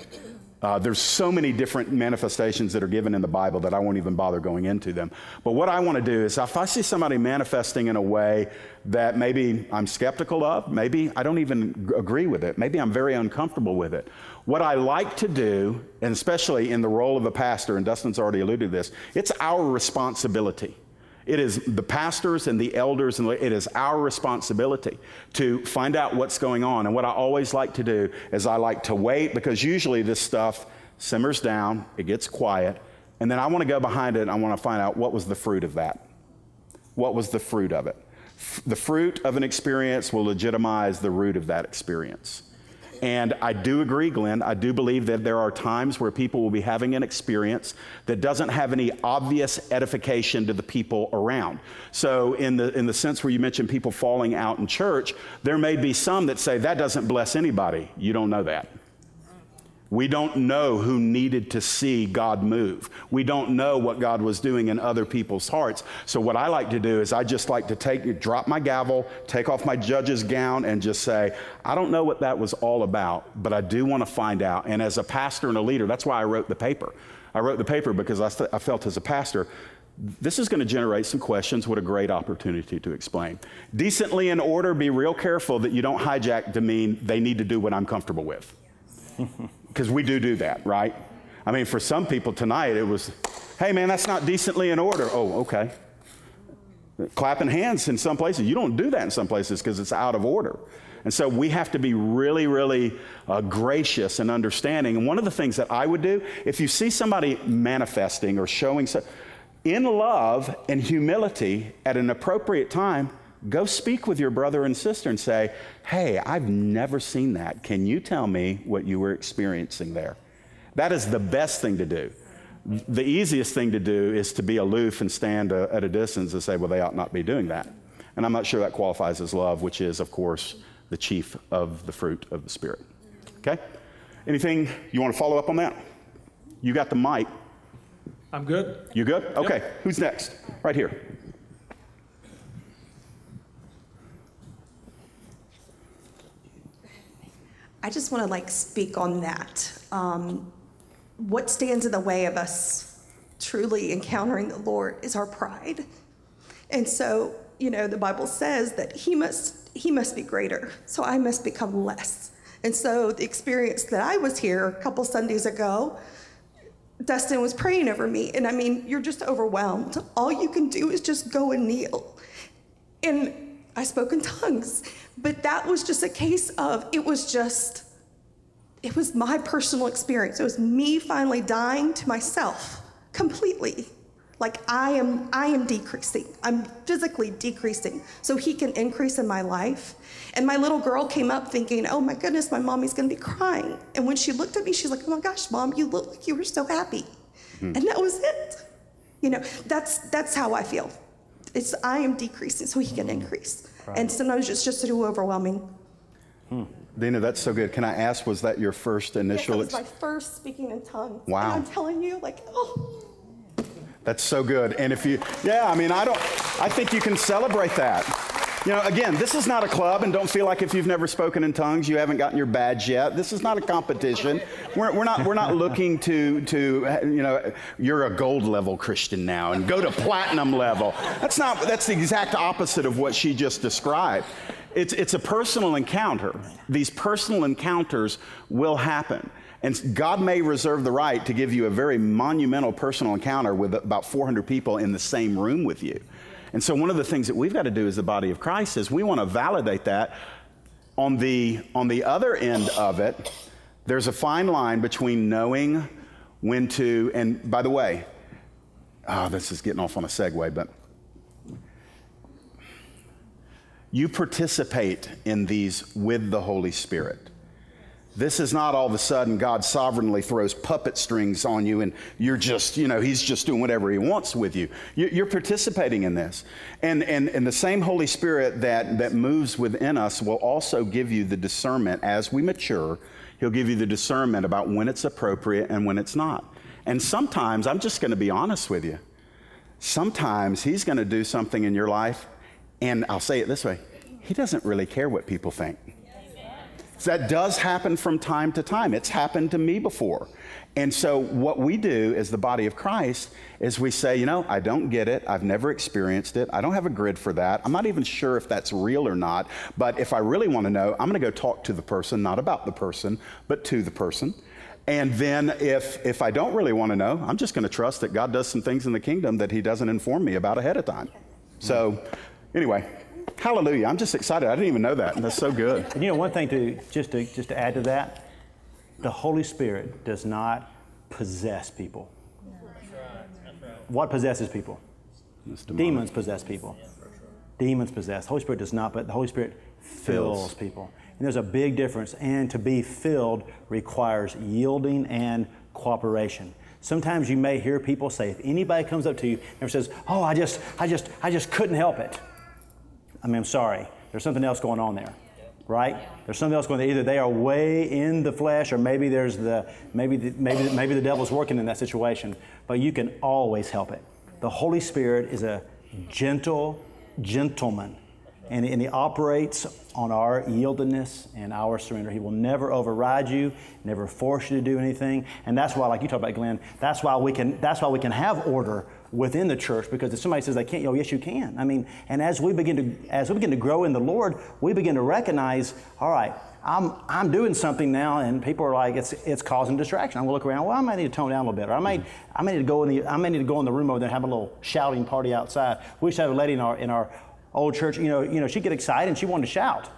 Uh, there's so many different manifestations that are given in the Bible that I won't even bother going into them. But what I want to do is if I see somebody manifesting in a way that maybe I'm skeptical of, maybe I don't even agree with it, maybe I'm very uncomfortable with it, what I like to do, and especially in the role of a pastor, and Dustin's already alluded to this, it's our responsibility. It is the pastors and the elders, and it is our responsibility to find out what's going on. And what I always like to do is I like to wait because usually this stuff simmers down, it gets quiet, and then I want to go behind it and I want to find out what was the fruit of that. What was the fruit of it? F- the fruit of an experience will legitimize the root of that experience. And I do agree, Glenn. I do believe that there are times where people will be having an experience that doesn't have any obvious edification to the people around. So, in the, in the sense where you mentioned people falling out in church, there may be some that say, that doesn't bless anybody. You don't know that. We don't know who needed to see God move. We don't know what God was doing in other people's hearts. So what I like to do is I just like to take drop my gavel, take off my judge's gown and just say, I don't know what that was all about, but I do want to find out. And as a pastor and a leader, that's why I wrote the paper. I wrote the paper because I, th- I felt as a pastor this is going to generate some questions. What a great opportunity to explain. Decently in order, be real careful that you don't hijack to mean they need to do what I'm comfortable with. Because we do do that, right? I mean, for some people tonight, it was, hey man, that's not decently in order. Oh, okay. Clapping hands in some places. You don't do that in some places because it's out of order. And so we have to be really, really uh, gracious and understanding. And one of the things that I would do, if you see somebody manifesting or showing, so, in love and humility at an appropriate time, go speak with your brother and sister and say, Hey, I've never seen that. Can you tell me what you were experiencing there? That is the best thing to do. The easiest thing to do is to be aloof and stand uh, at a distance and say, Well, they ought not be doing that. And I'm not sure that qualifies as love, which is, of course, the chief of the fruit of the Spirit. Okay? Anything you want to follow up on that? You got the mic. I'm good. You good? Okay. Who's next? Right here. I just want to like speak on that. Um, what stands in the way of us truly encountering the Lord is our pride. And so, you know, the Bible says that he must he must be greater, so I must become less. And so the experience that I was here a couple Sundays ago, Dustin was praying over me. And I mean, you're just overwhelmed. All you can do is just go and kneel. And I spoke in tongues. But that was just a case of it was just, it was my personal experience. It was me finally dying to myself completely. Like I am, I am decreasing. I'm physically decreasing so he can increase in my life. And my little girl came up thinking, oh my goodness, my mommy's gonna be crying. And when she looked at me, she's like, oh my gosh, mom, you look like you were so happy. Hmm. And that was it. You know, that's that's how I feel. It's I am decreasing so he can increase. Right. And sometimes it's just too overwhelming. Hmm. Dina, that's so good. Can I ask, was that your first initial? Yes, that was my first speaking in tongues. Wow. And I'm telling you, like, oh. That's so good. And if you, yeah, I mean, I don't, I think you can celebrate that. You know, again, this is not a club, and don't feel like if you've never spoken in tongues, you haven't gotten your badge yet. This is not a competition. We're, we're, not, we're not looking to, to, you know, you're a gold level Christian now and go to platinum level. That's not, that's the exact opposite of what she just described. It's, it's a personal encounter. These personal encounters will happen. And God may reserve the right to give you a very monumental personal encounter with about 400 people in the same room with you. And so, one of the things that we've got to do as the body of Christ is we want to validate that. On the, on the other end of it, there's a fine line between knowing when to, and by the way, oh, this is getting off on a segue, but you participate in these with the Holy Spirit. This is not all of a sudden God sovereignly throws puppet strings on you and you're just, you know, He's just doing whatever He wants with you. You're participating in this. And, and, and the same Holy Spirit that, that moves within us will also give you the discernment as we mature. He'll give you the discernment about when it's appropriate and when it's not. And sometimes, I'm just going to be honest with you, sometimes He's going to do something in your life, and I'll say it this way He doesn't really care what people think. That does happen from time to time. It's happened to me before. And so, what we do as the body of Christ is we say, you know, I don't get it. I've never experienced it. I don't have a grid for that. I'm not even sure if that's real or not. But if I really want to know, I'm going to go talk to the person, not about the person, but to the person. And then if, if I don't really want to know, I'm just going to trust that God does some things in the kingdom that He doesn't inform me about ahead of time. So, anyway, Hallelujah. I'm just excited. I didn't even know that. That's so good. And you know, one thing to just to just to add to that, the Holy Spirit does not possess people. What possesses people? Demons possess people. Demons possess. The Holy Spirit does not, but the Holy Spirit fills people. And there's a big difference. And to be filled requires yielding and cooperation. Sometimes you may hear people say, if anybody comes up to you and says, "Oh, I just, I just, I just couldn't help it," I mean, I'm sorry. There's something else going on there, right? There's something else going on. Either they are way in the flesh, or maybe there's the maybe the, maybe maybe the devil's working in that situation. But you can always help it. The Holy Spirit is a gentle gentleman, and, and he operates on our yieldedness and our surrender. He will never override you, never force you to do anything. And that's why, like you talked about, Glenn, that's why we can that's why we can have order within the church because if somebody says they can't, oh yes you can. I mean, and as we begin to as we begin to grow in the Lord, we begin to recognize, all right, I'm I'm doing something now, and people are like, it's it's causing distraction. I'm gonna look around. Well, I might need to tone down a little bit, or I may I may need to go in the I may need to go in the room over there and have a little shouting party outside. We used to have a lady in our in our old church. You know, you know, she'd get excited and she wanted to shout,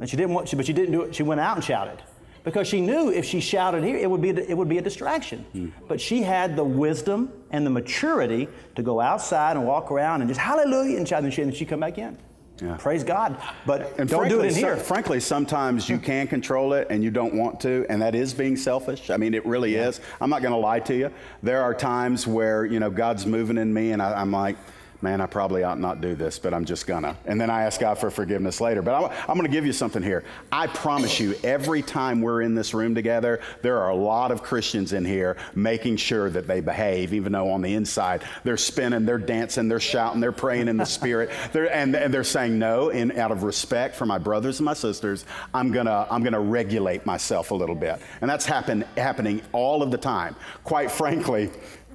and she didn't want, she, but she didn't do it. She went out and shouted because she knew if she shouted here, it would be, it would be a distraction. Mm. But she had the wisdom and the maturity to go outside and walk around and just hallelujah and shout, and she, and she'd come back in. Yeah. Praise God. But and don't frankly, do it in here. So, frankly, sometimes you can control it and you don't want to, and that is being selfish. I mean, it really yeah. is. I'm not going to lie to you. There are times where, you know, God's moving in me, and I, I'm like, man, I probably ought not do this, but I'm just gonna. And then I ask God for forgiveness later. But I'm, I'm gonna give you something here. I promise you, every time we're in this room together, there are a lot of Christians in here making sure that they behave, even though on the inside they're spinning, they're dancing, they're shouting, they're praying in the spirit, they're, and, and they're saying no. In out of respect for my brothers and my sisters, I'm gonna I'm gonna regulate myself a little bit, and that's happen, happening all of the time. Quite frankly.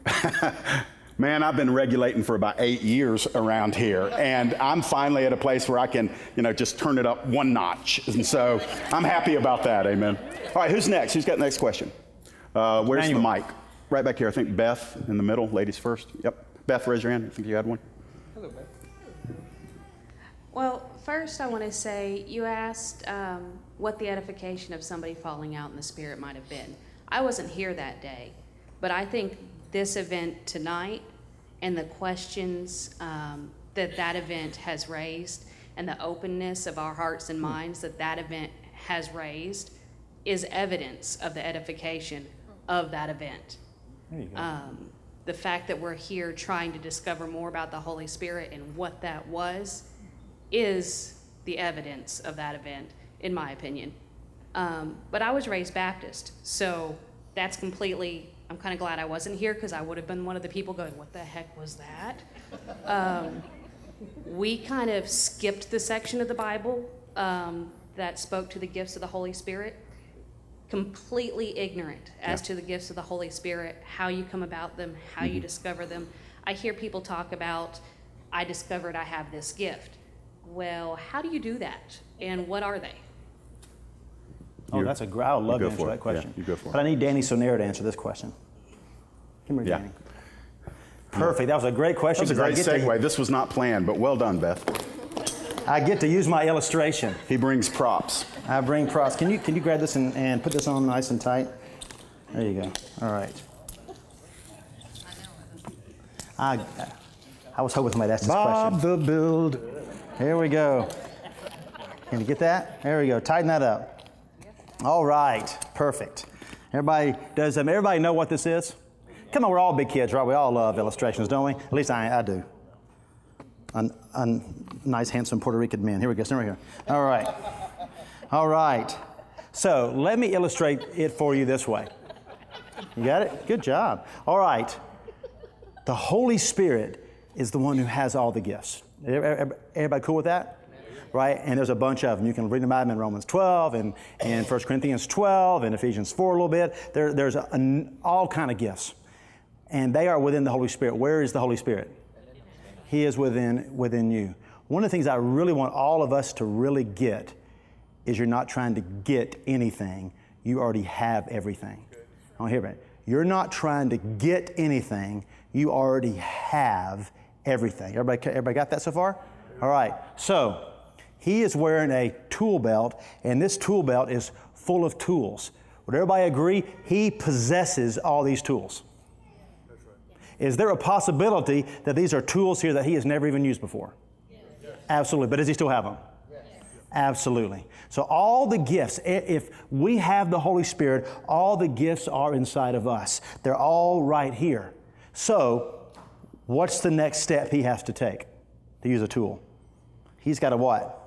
Man, I've been regulating for about eight years around here, and I'm finally at a place where I can, you know, just turn it up one notch. And so I'm happy about that. Amen. All right, who's next? Who's got the next question? Uh, where's Manuel. the mic? right back here. I think Beth in the middle, ladies first. Yep. Beth, raise your hand. I think you had one. Hello, Beth. Well, first I want to say you asked um, what the edification of somebody falling out in the spirit might have been. I wasn't here that day, but I think this event tonight and the questions um, that that event has raised and the openness of our hearts and minds that that event has raised is evidence of the edification of that event. Um, the fact that we're here trying to discover more about the Holy Spirit and what that was is the evidence of that event, in my opinion. Um, but I was raised Baptist, so that's completely, I'm kind of glad I wasn't here because I would have been one of the people going, What the heck was that? Um, we kind of skipped the section of the Bible um, that spoke to the gifts of the Holy Spirit completely ignorant as yeah. to the gifts of the Holy Spirit, how you come about them, how mm-hmm. you discover them. I hear people talk about, I discovered I have this gift. Well, how do you do that? And what are they? Oh, that's a great, I would love to answer that question. Yeah, you go for it. but it. I need Danny Sonera to answer this question. Come here, yeah. Danny. Perfect. That was a great question. That was a great segue. To, this was not planned, but well done, Beth. I get to use my illustration. He brings props. I bring props. Can you, can you grab this and, and put this on nice and tight? There you go. All right. I, I was hoping somebody asked this Bob question. the Build. Here we go. Can you get that? There we go. Tighten that up. All right. Perfect. Everybody does um, everybody know what this is? Come on, we're all big kids, right? We all love illustrations, don't we? At least I, I do a, a nice, handsome Puerto Rican man. Here we go. Stand right here. All right. All right. So let me illustrate it for you this way. You got it? Good job. All right. The Holy Spirit is the one who has all the gifts. Everybody cool with that? Right? And there's a bunch of them. You can read about them in Romans 12 and, and 1 Corinthians 12 and Ephesians 4 a little bit. There, there's a, an, all kind of gifts. And they are within the Holy Spirit. Where is the Holy Spirit? He is within, within you. One of the things I really want all of us to really get is you're not trying to get anything. You already have everything. I don't hear it. You're not trying to get anything. You already have everything. Everybody, everybody got that so far? All right. So he is wearing a tool belt, and this tool belt is full of tools. Would everybody agree? He possesses all these tools. Is there a possibility that these are tools here that he has never even used before? Yes. Absolutely. But does he still have them? Yes. Absolutely. So, all the gifts, if we have the Holy Spirit, all the gifts are inside of us. They're all right here. So, what's the next step he has to take to use a tool? He's got to what?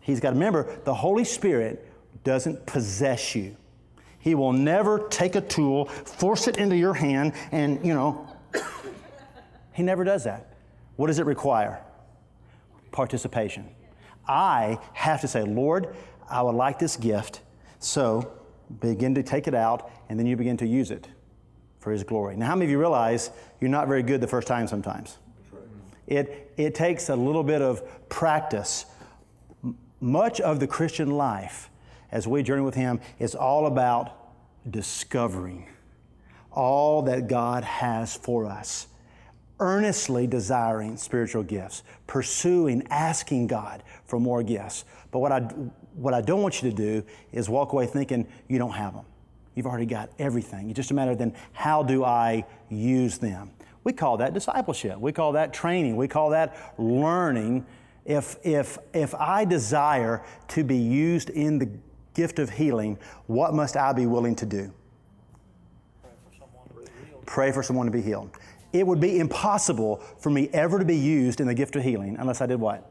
He's got to remember the Holy Spirit doesn't possess you. He will never take a tool, force it into your hand, and, you know, he never does that. What does it require? Participation. I have to say, Lord, I would like this gift, so begin to take it out, and then you begin to use it for His glory. Now, how many of you realize you're not very good the first time sometimes? It, it takes a little bit of practice. Much of the Christian life, as we journey with Him, is all about discovering all that God has for us earnestly desiring spiritual gifts, pursuing, asking God for more gifts. But what I, what I don't want you to do is walk away thinking you don't have them. You've already got everything. It's just a matter of then how do I use them? We call that discipleship. We call that training. We call that learning. If, if, if I desire to be used in the gift of healing, what must I be willing to do? Pray for someone to be healed it would be impossible for me ever to be used in the gift of healing unless I did what?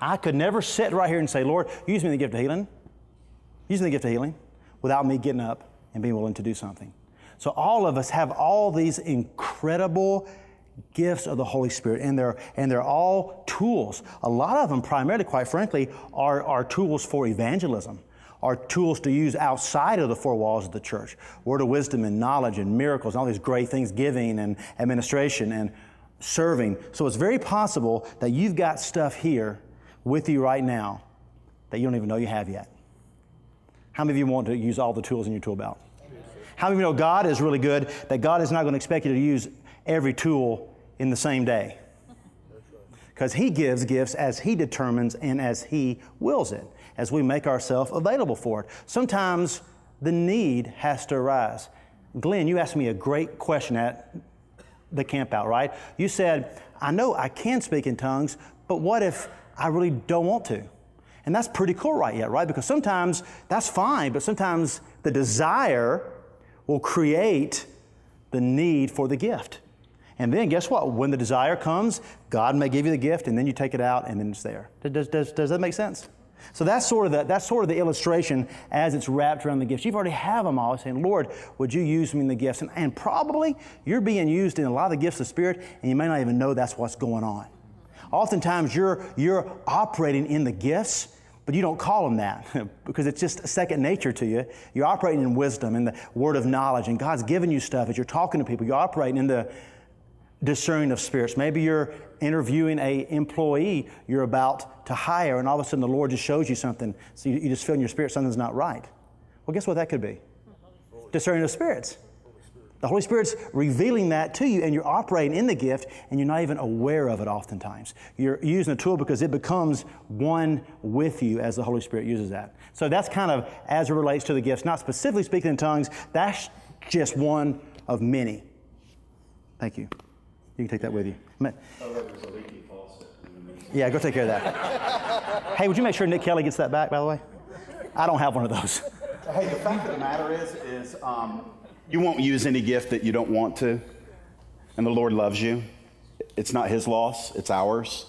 I could never sit right here and say, Lord, use me in the gift of healing. Use me in the gift of healing without me getting up and being willing to do something. So all of us have all these incredible gifts of the Holy Spirit, and they're, and they're all tools. A lot of them, primarily, quite frankly, are, are tools for evangelism are tools to use outside of the four walls of the church. Word of wisdom and knowledge and miracles and all these great things, giving and administration and serving. So it's very possible that you've got stuff here with you right now that you don't even know you have yet. How many of you want to use all the tools in your tool belt? How many of you know God is really good, that God is not going to expect you to use every tool in the same day? Because He gives gifts as He determines and as He wills it, as we make ourselves available for it. Sometimes the need has to arise. Glenn, you asked me a great question at the camp out, right? You said, I know I can speak in tongues, but what if I really don't want to? And that's pretty cool, right? Yet, right? Because sometimes that's fine, but sometimes the desire will create the need for the gift. And then guess what? When the desire comes, God may give you the gift, and then you take it out, and then it's there. Does, does, does that make sense? So that's sort of the, that's sort of the illustration as it's wrapped around the gifts. You've already have them all saying, Lord, would you use me in the gifts? And, and probably you're being used in a lot of the gifts of Spirit, and you may not even know that's what's going on. Oftentimes you're, you're operating in the gifts, but you don't call them that because it's just second nature to you. You're operating in wisdom and the word of knowledge, and God's given you stuff as you're talking to people. You're operating in the discerning of spirits. Maybe you're interviewing a employee you're about to hire, and all of a sudden the Lord just shows you something. So you, you just feel in your spirit something's not right. Well, guess what that could be? Discerning of spirits. The Holy Spirit's revealing that to you, and you're operating in the gift, and you're not even aware of it oftentimes. You're using a tool because it becomes one with you as the Holy Spirit uses that. So that's kind of as it relates to the gifts, not specifically speaking in tongues, that's just one of many. Thank you. You can take that with you. Yeah, go take care of that. hey, would you make sure Nick Kelly gets that back, by the way? I don't have one of those. Hey, the fact of the matter is, is um, you won't use any gift that you don't want to, and the Lord loves you. It's not His loss; it's ours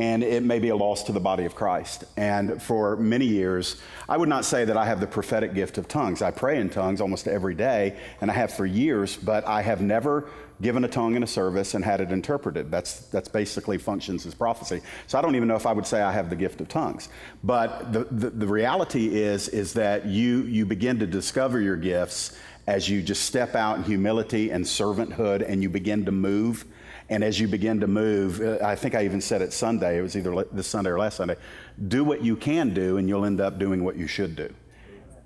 and it may be a loss to the body of Christ. And for many years, I would not say that I have the prophetic gift of tongues. I pray in tongues almost every day, and I have for years, but I have never given a tongue in a service and had it interpreted. That's, that's basically functions as prophecy. So I don't even know if I would say I have the gift of tongues. But the, the, the reality is, is that you, you begin to discover your gifts as you just step out in humility and servanthood and you begin to move and as you begin to move, uh, I think I even said it Sunday, it was either this Sunday or last Sunday, do what you can do and you'll end up doing what you should do.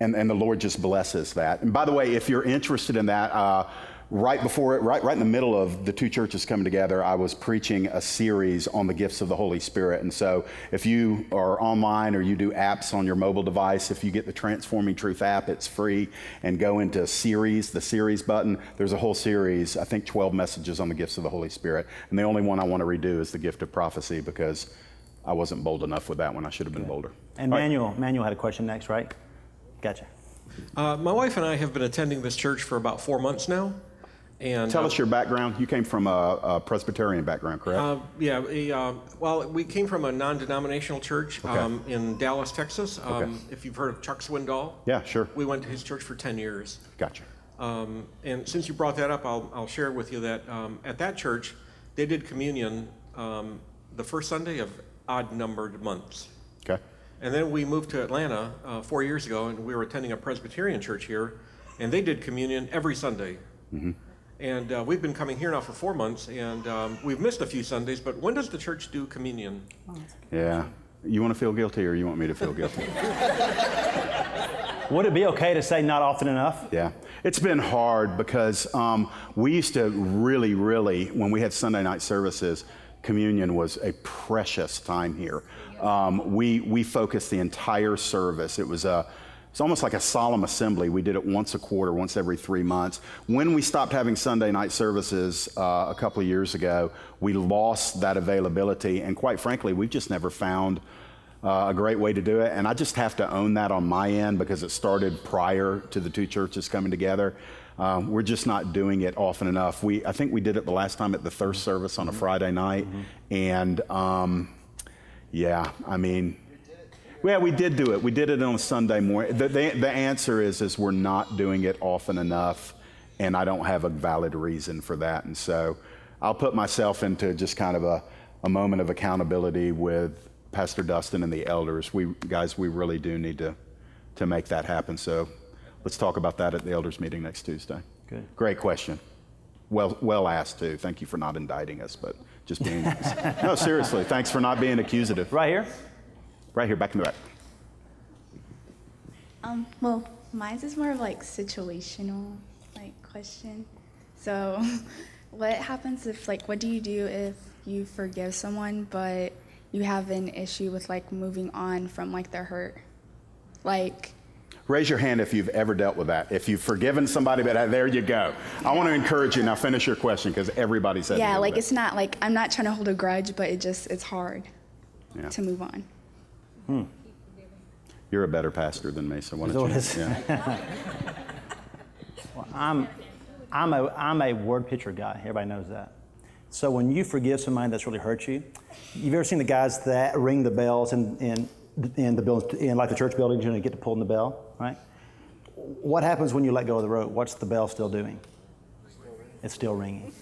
And, and the Lord just blesses that. And by the way, if you're interested in that, uh, right before it, right, right in the middle of the two churches coming together, I was preaching a series on the gifts of the Holy Spirit. And so if you are online or you do apps on your mobile device, if you get the Transforming Truth app, it's free. And go into series, the series button. There's a whole series, I think 12 messages on the gifts of the Holy Spirit. And the only one I want to redo is the gift of prophecy because I wasn't bold enough with that one. I should have been bolder. And Manuel, right. Manuel had a question next, right? Gotcha. Uh, my wife and I have been attending this church for about four months now. And tell uh, us your background. You came from a, a Presbyterian background, correct? Uh, yeah. A, uh, well, we came from a non-denominational church okay. um, in Dallas, Texas. Um, okay. If you've heard of Chuck Swindoll. Yeah, sure. We went to his church for ten years. Gotcha. Um, and since you brought that up, I'll, I'll share with you that um, at that church, they did communion um, the first Sunday of odd-numbered months. Okay. And then we moved to Atlanta uh, four years ago, and we were attending a Presbyterian church here, and they did communion every Sunday. Mm-hmm. And uh, we've been coming here now for four months, and um, we've missed a few Sundays. But when does the church do communion? Yeah. You want to feel guilty, or you want me to feel guilty? Would it be okay to say not often enough? Yeah. It's been hard because um, we used to really, really, when we had Sunday night services, communion was a precious time here. Um, we, we focused the entire service. It was a it's almost like a solemn assembly. We did it once a quarter, once every three months. When we stopped having Sunday night services uh, a couple of years ago, we lost that availability. And quite frankly, we've just never found uh, a great way to do it. And I just have to own that on my end because it started prior to the two churches coming together. Um, we're just not doing it often enough. We, I think we did it the last time at the thirst service on a Friday night. Mm-hmm. And um, yeah, I mean, yeah, we did do it. We did it on a Sunday morning. The, the, the, answer is, is we're not doing it often enough, and I don't have a valid reason for that. And so I'll put myself into just kind of a, a moment of accountability with Pastor Dustin and the elders. We guys, we really do need to to make that happen. So let's talk about that at the elders meeting next Tuesday. Good. Great question. Well, well asked too. Thank you for not indicting us, but just being no seriously. Thanks for not being accusative. Right here. Right here, back in the back. Um, well, Mine's is more of like situational like question. So, what happens if like what do you do if you forgive someone but you have an issue with like moving on from like their hurt? Like Raise your hand if you've ever dealt with that. If you've forgiven somebody, but uh, there you go. I want to encourage you. Now finish your question because everybody said. Yeah, like it's not like I'm not trying to hold a grudge, but it just it's hard Yeah. to move on. Hmm. You're a better pastor than me, so why don't you? Yeah. I'm, I'm, a, I'm a word picture guy. Everybody knows that. So when you forgive somebody that's really hurt you, you've ever seen the guys that ring the bells in, in, in the buildings, in like the church buildings, you know, you get to pull the bell, right? What happens when you let go of the rope? What's the bell still doing? It's still ringing.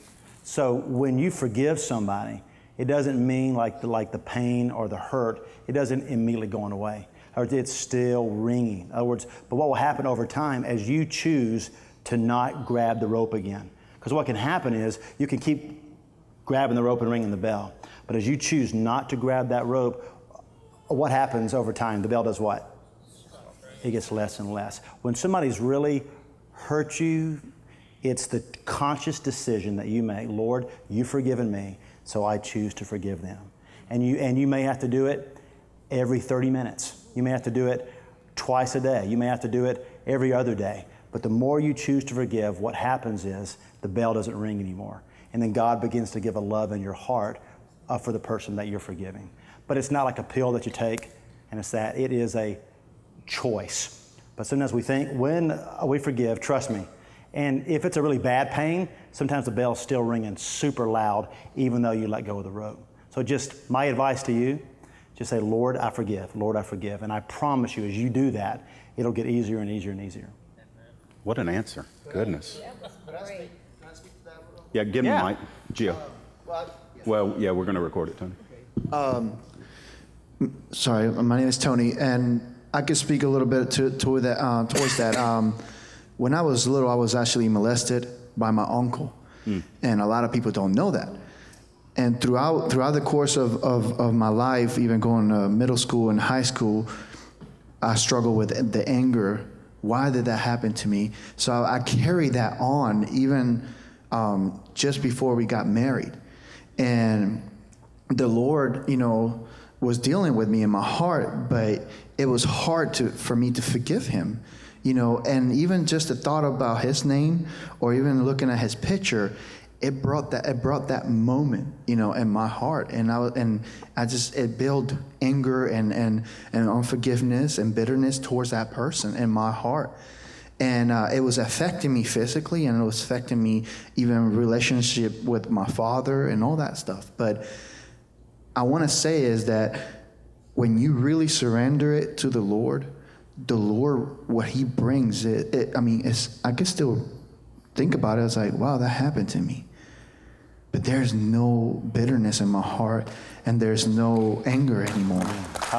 So when you forgive somebody, it doesn't mean like the, like the pain or the hurt, it doesn't immediately going away. Or it's still ringing. In other words, but what will happen over time as you choose to not grab the rope again? Because what can happen is you can keep grabbing the rope and ringing the bell. But as you choose not to grab that rope, what happens over time? The bell does what? It gets less and less. When somebody's really hurt you, it's the conscious decision that you make. Lord, you've forgiven me, so I choose to forgive them. And you, and you may have to do it every 30 minutes. You may have to do it twice a day. You may have to do it every other day. But the more you choose to forgive, what happens is the bell doesn't ring anymore. And then God begins to give a love in your heart uh, for the person that you're forgiving. But it's not like a pill that you take, and it's that. It is a choice. But sometimes we think when we forgive, trust me. And if it's a really bad pain, sometimes the bell's still ringing super loud, even though you let go of the rope. So, just my advice to you just say, Lord, I forgive. Lord, I forgive. And I promise you, as you do that, it'll get easier and easier and easier. What an answer. Goodness. Yeah, give me Yeah. the mic. Gio. Well, yeah, we're going to record it, Tony. Um, Sorry, my name is Tony, and I could speak a little bit to, to that, uh, towards that. Um, when I was little, I was actually molested by my uncle, and a lot of people don't know that. And throughout throughout the course of, of, of my life, even going to middle school and high school, I struggled with the anger. Why did that happen to me? So I carried that on even um, just before we got married. And the Lord, you know, was dealing with me in my heart, but it was hard to for me to forgive him. You know, and even just the thought about his name or even looking at his picture, it brought that it brought that moment, you know, in my heart. And I and I just it built anger and and and unforgiveness and bitterness towards that person in my heart and uh, it was affecting me physically and it was affecting me even relationship with my father and all that stuff but i want to say is that when you really surrender it to the lord the lord what he brings it, it i mean it's i can still think about it. It's like wow that happened to me. But there's no bitterness in my heart and there's no anger anymore.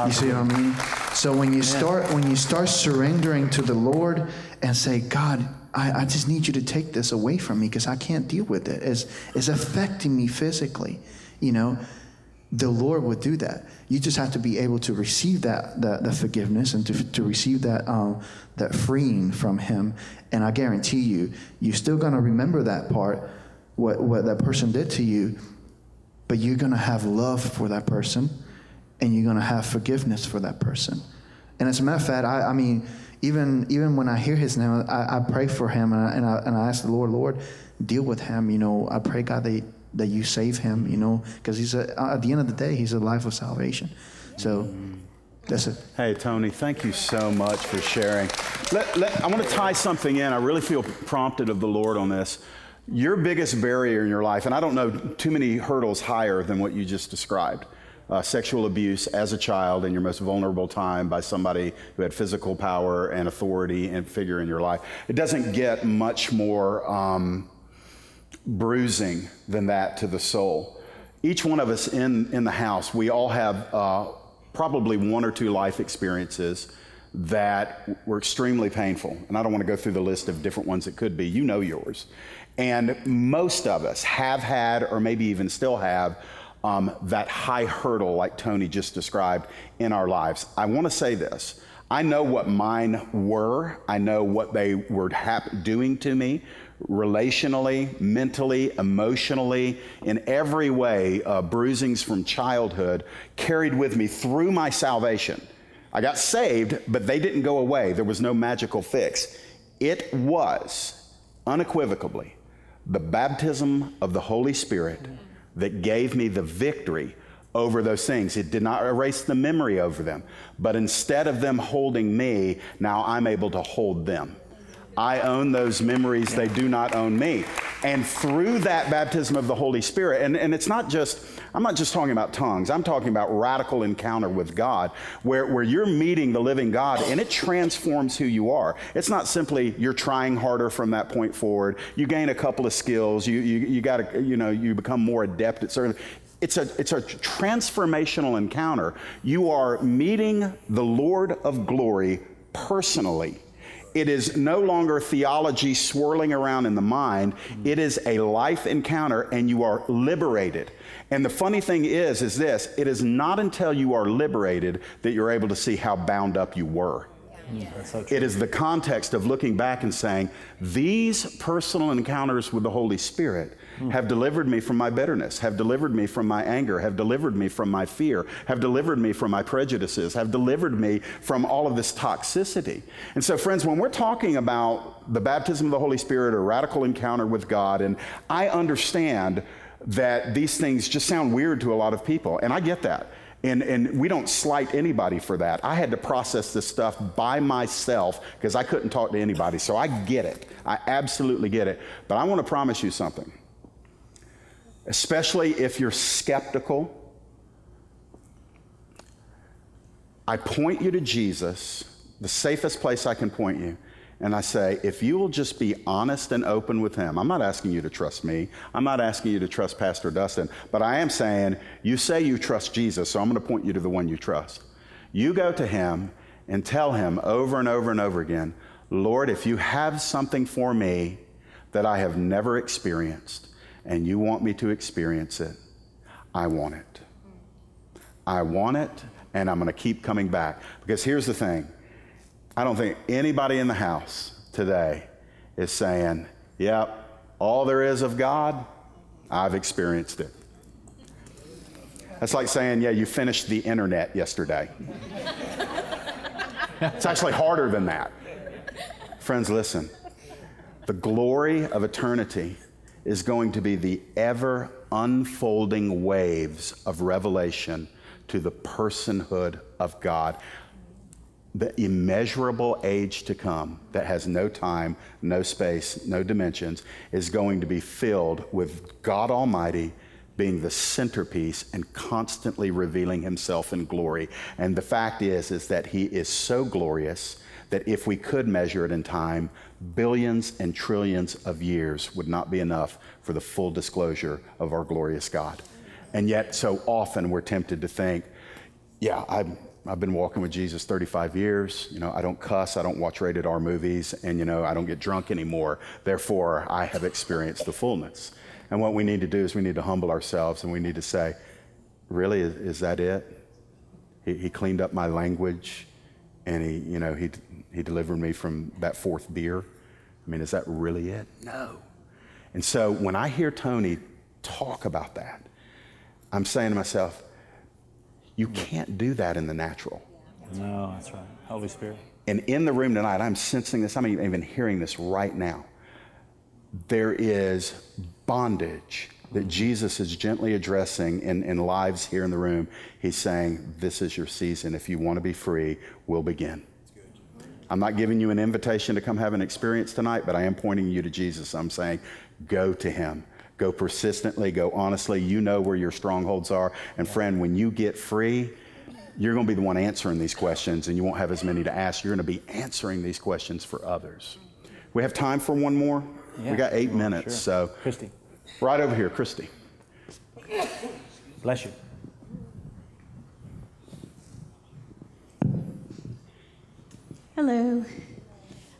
You see what i mean? So when you start when you start surrendering to the lord and say god i, I just need you to take this away from me because i can't deal with it. It's, it's affecting me physically you know the lord would do that you just have to be able to receive that that, that forgiveness and to, to receive that um, that freeing from him and i guarantee you you're still going to remember that part what, what that person did to you, but you're going to have love for that person and you're going to have forgiveness for that person. And as a matter of fact, I, I mean, even, even when I hear his name, I, I pray for him and I, and, I, and I ask the Lord, Lord, deal with him. You know, I pray, God, that, that you save him, you know, because he's a, at the end of the day, he's a life of salvation. So that's it. Hey, Tony, thank you so much for sharing. Let, let, I want to tie something in. I really feel prompted of the Lord on this. Your biggest barrier in your life, and I don't know too many hurdles higher than what you just described uh, sexual abuse as a child in your most vulnerable time by somebody who had physical power and authority and figure in your life. It doesn't get much more um, bruising than that to the soul. Each one of us in, in the house, we all have uh, probably one or two life experiences that were extremely painful. And I don't want to go through the list of different ones that could be. You know yours. And most of us have had, or maybe even still have, um, that high hurdle, like Tony just described, in our lives. I want to say this I know what mine were. I know what they were hap- doing to me relationally, mentally, emotionally, in every way, uh, bruisings from childhood carried with me through my salvation. I got saved, but they didn't go away. There was no magical fix. It was unequivocally the baptism of the Holy Spirit that gave me the victory over those things. It did not erase the memory over them, but instead of them holding me, now I'm able to hold them. I own those memories, they do not own me. And through that baptism of the Holy Spirit, and, and it's not just, I'm not just talking about tongues, I'm talking about radical encounter with God, where, where you're meeting the living God and it transforms who you are. It's not simply you're trying harder from that point forward, you gain a couple of skills, you, you, you got to, you know, you become more adept at certain it's a, it's a transformational encounter. You are meeting the Lord of glory personally. It is no longer theology swirling around in the mind. Mm-hmm. It is a life encounter and you are liberated. And the funny thing is, is this, it is not until you are liberated that you're able to see how bound up you were. So it is the context of looking back and saying, these personal encounters with the Holy Spirit Mm-hmm. have delivered me from my bitterness, have delivered me from my anger, have delivered me from my fear, have delivered me from my prejudices, have delivered me from all of this toxicity. And so, friends, when we're talking about the baptism of the Holy Spirit or radical encounter with God, and I understand that these things just sound weird to a lot of people, and I get that. And, and we don't slight anybody for that. I had to process this stuff by myself because I couldn't talk to anybody. So I get it. I absolutely get it. But I want to promise you something especially if you're skeptical. I point you to Jesus, the safest place I can point you. And I say, if you will just be honest and open with him, I'm not asking you to trust me. I'm not asking you to trust Pastor Dustin, but I am saying, you say you trust Jesus, so I'm going to point you to the one you trust. You go to him and tell him over and over and over again, Lord, if you have something for me that I have never experienced, and you want me to experience it, I want it. I want it, and I'm going to keep coming back. Because here's the thing I don't think anybody in the house today is saying, yep, all there is of God, I've experienced it. That's like saying, yeah, you finished the internet yesterday. it's actually harder than that. Friends, listen. The glory of eternity is going to be the ever unfolding waves of revelation to the personhood of God. The immeasurable age to come that has no time, no space, no dimensions is going to be filled with God Almighty being the centerpiece and constantly revealing himself in glory. And the fact is is that he is so glorious that if we could measure it in time, billions and trillions of years would not be enough for the full disclosure of our glorious God. And yet, so often we're tempted to think, yeah, I've, I've been walking with Jesus 35 years. You know, I don't cuss, I don't watch rated R movies, and, you know, I don't get drunk anymore. Therefore, I have experienced the fullness. And what we need to do is we need to humble ourselves and we need to say, really, is, is that it? He, he cleaned up my language and he, you know, he, he delivered me from that fourth beer. I mean, is that really it? No. And so when I hear Tony talk about that, I'm saying to myself, you can't do that in the natural. No, that's right. Holy Spirit. And in the room tonight, I'm sensing this, I'm even hearing this right now. There is bondage that Jesus is gently addressing in, in lives here in the room. He's saying, This is your season. If you want to be free, we'll begin. I'm not giving you an invitation to come have an experience tonight, but I am pointing you to Jesus. I'm saying, go to him. Go persistently, go honestly. You know where your strongholds are. And friend, when you get free, you're going to be the one answering these questions, and you won't have as many to ask. You're going to be answering these questions for others. We have time for one more? Yeah. We got eight minutes. Sure. So, Christy. Right over here, Christy. Bless you. Hello.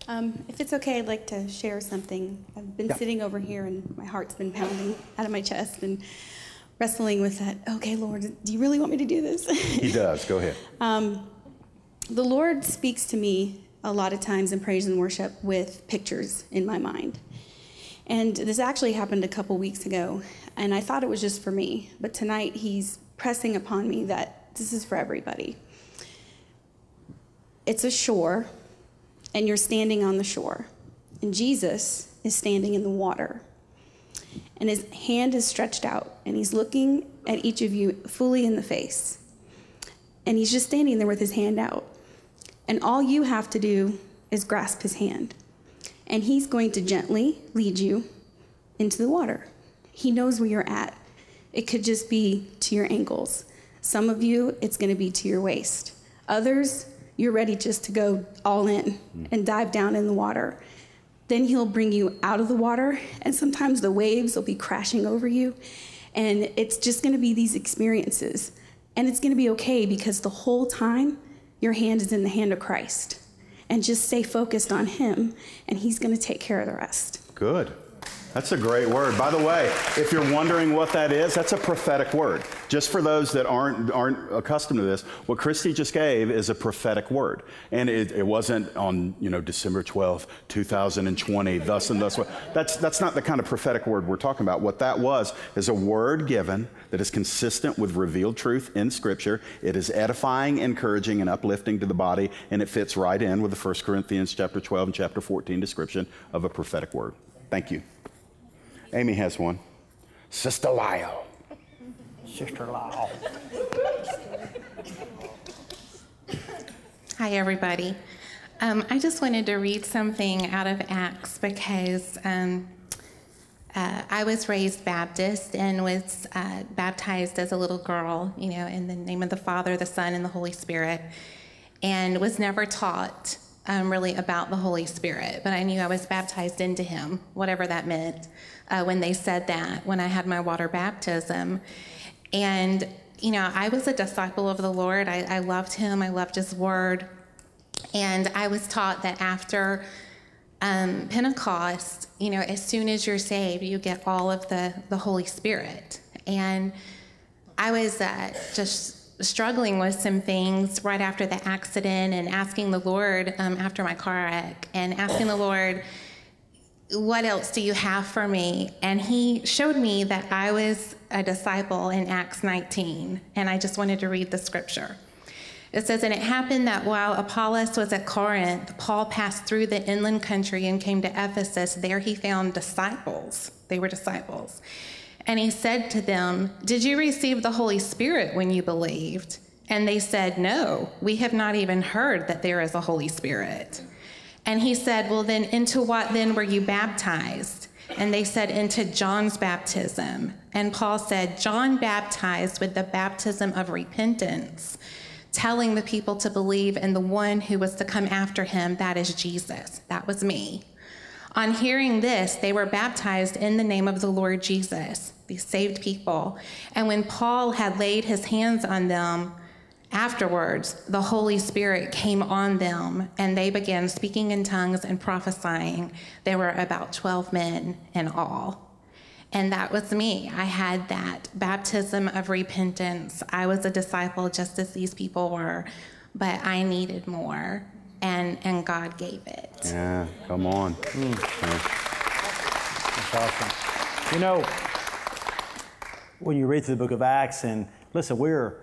Um, if it's okay, I'd like to share something. I've been yeah. sitting over here and my heart's been pounding out of my chest and wrestling with that. Okay, Lord, do you really want me to do this? he does. Go ahead. Um, the Lord speaks to me a lot of times in praise and worship with pictures in my mind. And this actually happened a couple weeks ago, and I thought it was just for me, but tonight He's pressing upon me that this is for everybody. It's a shore, and you're standing on the shore, and Jesus is standing in the water. And his hand is stretched out, and he's looking at each of you fully in the face. And he's just standing there with his hand out. And all you have to do is grasp his hand. And he's going to gently lead you into the water. He knows where you're at. It could just be to your ankles. Some of you, it's going to be to your waist. Others, you're ready just to go all in and dive down in the water. Then he'll bring you out of the water, and sometimes the waves will be crashing over you. And it's just to be these experiences. And it's to be okay because the whole time, your hand is in the hand of Christ. And just stay focused on him, and he's to take care of the rest. Good. That's a great word. By the way, if you're wondering what that is, that's a prophetic word. Just for those that aren't aren't accustomed to this, what Christy just gave is a prophetic word, and it, it wasn't on you know December 12th, 2020, thus and thus. That's that's not the kind of prophetic word we're talking about. What that was is a word given that is consistent with revealed truth in Scripture. It is edifying, encouraging, and uplifting to the body, and it fits right in with the 1 Corinthians chapter 12 and chapter 14 description of a prophetic word. Thank you. Amy has one. Sister Lyle. Sister Lyle. Hi, everybody. Um, I just wanted to read something out of Acts because um, uh, I was raised Baptist and was uh, baptized as a little girl, you know, in the name of the Father, the Son, and the Holy Spirit, and was never taught um, really about the Holy Spirit. But I knew I was baptized into Him, whatever that meant uh, when they said that when I had my water baptism. And, you know, I was a disciple of the Lord. I, I loved Him, I loved His Word. And I was taught that after um, Pentecost, you know, as soon as you're saved, you get all of the, the Holy Spirit. And I was uh, just struggling with some things right after the accident and asking the Lord um, after my car wreck and asking the Lord, what else do you have for me? And he showed me that I was a disciple in Acts 19, and I just wanted to read the scripture. It says, And it happened that while Apollos was at Corinth, Paul passed through the inland country and came to Ephesus. There he found disciples. They were disciples. And he said to them, Did you receive the Holy Spirit when you believed? And they said, No, we have not even heard that there is a Holy Spirit. And he said, Well, then, into what then were you baptized? And they said, Into John's baptism. And Paul said, John baptized with the baptism of repentance, telling the people to believe in the one who was to come after him, that is Jesus. That was me. On hearing this, they were baptized in the name of the Lord Jesus, these saved people. And when Paul had laid his hands on them, Afterwards, the Holy Spirit came on them, and they began speaking in tongues and prophesying. There were about 12 men in all. And that was me. I had that baptism of repentance. I was a disciple just as these people were, but I needed more, and, and God gave it. Yeah, come on. Mm. That's awesome. You know, when you read through the book of Acts, and listen, we're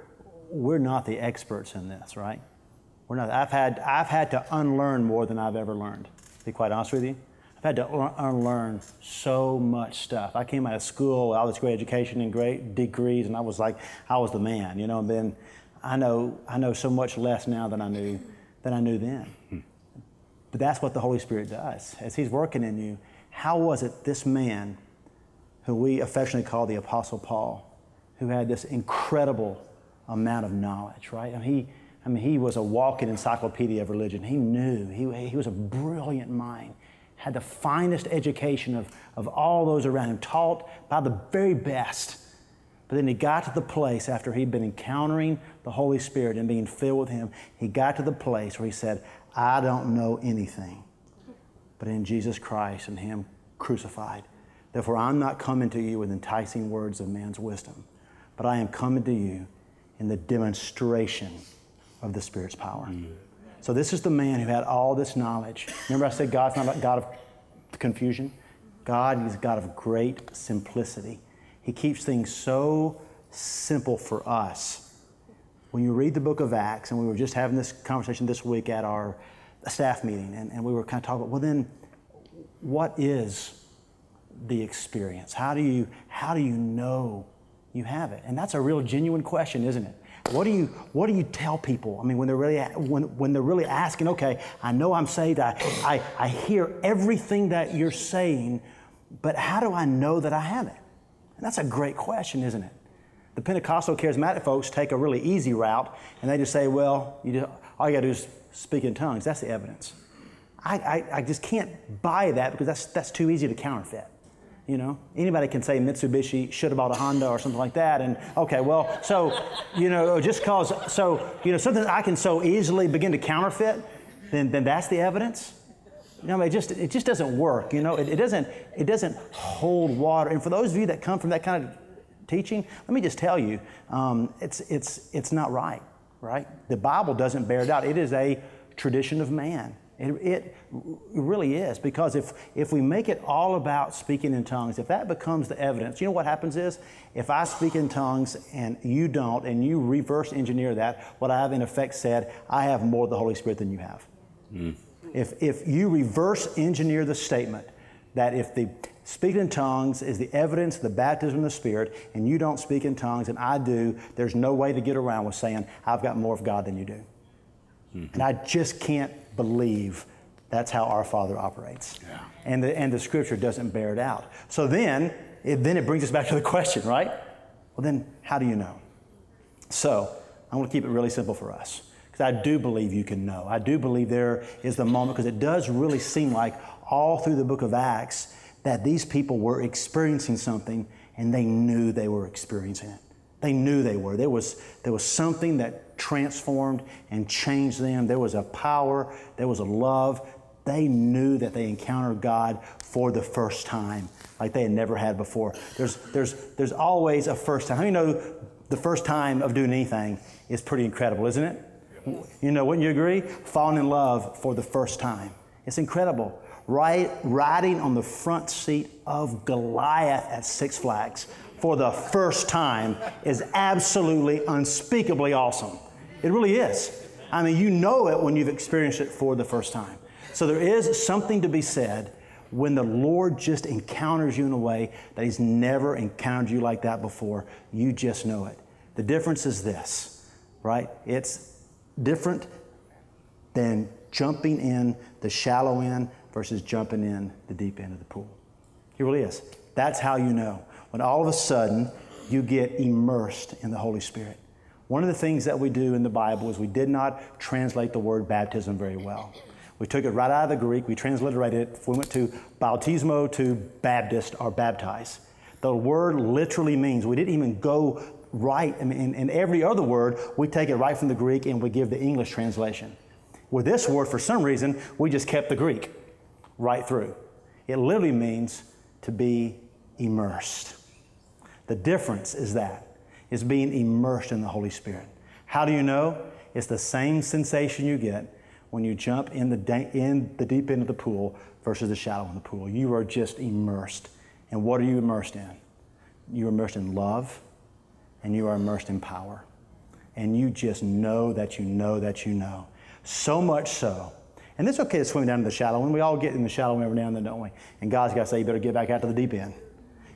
we're not the experts in this, right? We're not. I've had, I've had to unlearn more than I've ever learned, to be quite honest with you. I've had to unlearn so much stuff. I came out of school with all this great education and great degrees, and I was like, I was the man, you know. And then I know, I know so much less now than I knew, than I knew then. But that's what the Holy Spirit does. As He's working in you, how was it this man, who we affectionately call the Apostle Paul, who had this incredible amount of knowledge, right? I mean, he, I mean, he was a walking encyclopedia of religion. He knew. He, he was a brilliant mind, had the finest education of, of all those around him, taught by the very best. But then he got to the place after he'd been encountering the Holy Spirit and being filled with Him, he got to the place where he said, I don't know anything but in Jesus Christ and Him crucified. Therefore, I'm not coming to you with enticing words of man's wisdom, but I am coming to you in the demonstration of the Spirit's power. So this is the man who had all this knowledge. Remember, I said God's not a God of confusion? God is a God of great simplicity. He keeps things so simple for us. When you read the book of Acts, and we were just having this conversation this week at our staff meeting, and, and we were kind of talking about, well, then, what is the experience? How do you, how do you know you have it? And that's a real genuine question, isn't it? What do you What do you tell people? I mean, when they're really when when they're really asking, okay, I know I'm saved. I I, I hear everything that you're saying, but how do I know that I have it? And that's a great question, isn't it? The Pentecostal charismatic folks take a really easy route, and they just say, well, you just, all you got to do is speak in tongues. That's the evidence. I, I, I just can't buy that because that's that's too easy to counterfeit. You know, anybody can say Mitsubishi should have bought a Honda or something like that. And okay, well, so, you know, just cause, so, you know, something I can so easily begin to counterfeit, then, then that's the evidence. You know, it just, it just doesn't work. You know, it, it, doesn't, it doesn't hold water. And for those of you that come from that kind of teaching, let me just tell you, um, it's, it's, it's not right, right? The Bible doesn't bear it out. It is a tradition of man. It, it, really is because if, if we make it all about speaking in tongues, if that becomes the evidence, you know what happens is if I speak in tongues and you don't, and you reverse engineer that, what I have in effect said, I have more of the Holy Spirit than you have. Mm. If, if you reverse engineer the statement that if the speaking in tongues is the evidence of the baptism of the Spirit, and you don't speak in tongues and I do, there's no way to get around with saying, I've got more of God than you do. Mm-hmm. And I just can't believe that's how our Father operates. Yeah. And, the, and the scripture doesn't bear it out. So then it, then it brings us back to the question, right? Well, then how do you know? So I'm going to keep it really simple for us because I do believe you can know. I do believe there is the moment because it does really seem like all through the book of Acts that these people were experiencing something and they knew they were experiencing it. They knew they were. There was, there was something that transformed and changed them. There was a power, there was a love. They knew that they encountered God for the first time, like they had never had before. There's, there's, there's always a first time. How you know the first time of doing anything is pretty incredible, isn't it? You know, wouldn't you agree? Falling in love for the first time. It's incredible. Right, riding on the front seat of Goliath at Six Flags for the first time is absolutely unspeakably awesome. It really is. I mean, you know it when you've experienced it for the first time. So there is something to be said when the Lord just encounters you in a way that He's never encountered you like that before. You just know it. The difference is this, right? It's different than jumping in the shallow end versus jumping in the deep end of the pool. It really is. That's how you know when all of a sudden you get immersed in the Holy Spirit. One of the things that we do in the Bible is we did not translate the word baptism very well. We took it right out of the Greek, we transliterated it. We went to bautismo to Baptist or baptize. The word literally means we didn't even go right. I mean, in, in every other word, we take it right from the Greek and we give the English translation. With this word, for some reason, we just kept the Greek right through. It literally means to be immersed. The difference is that, is being immersed in the Holy Spirit. How do you know? It's the same sensation you get when you jump in the, de- in the deep end of the pool versus the shallow in the pool. You are just immersed. And what are you immersed in? You're immersed in love and you are immersed in power. And you just know that you know that you know. So much so. And it's okay to swim down to the shallow end. We all get in the shallow end every now and then, don't we? And God's got to say, you better get back out to the deep end.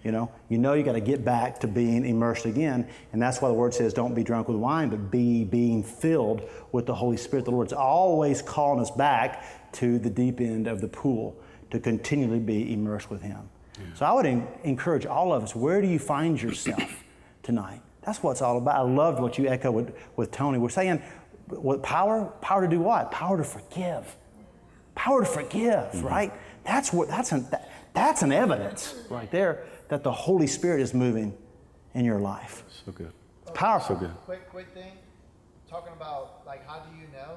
You know, you know you got to get back to being immersed again, and that's why the word says, "Don't be drunk with wine, but be being filled with the Holy Spirit." The Lord's always calling us back to the deep end of the pool to continually be immersed with Him. Yeah. So I would en- encourage all of us. Where do you find yourself tonight? That's what it's all about. I loved what you echo with, with Tony. We're saying, what power? Power to do what? Power to forgive. Power to forgive, mm-hmm. right? That's what. That's an. That, that's an evidence right there that the Holy Spirit is moving in your life. So good. It's powerful. So good. Quick, quick thing. Talking about like how do you know?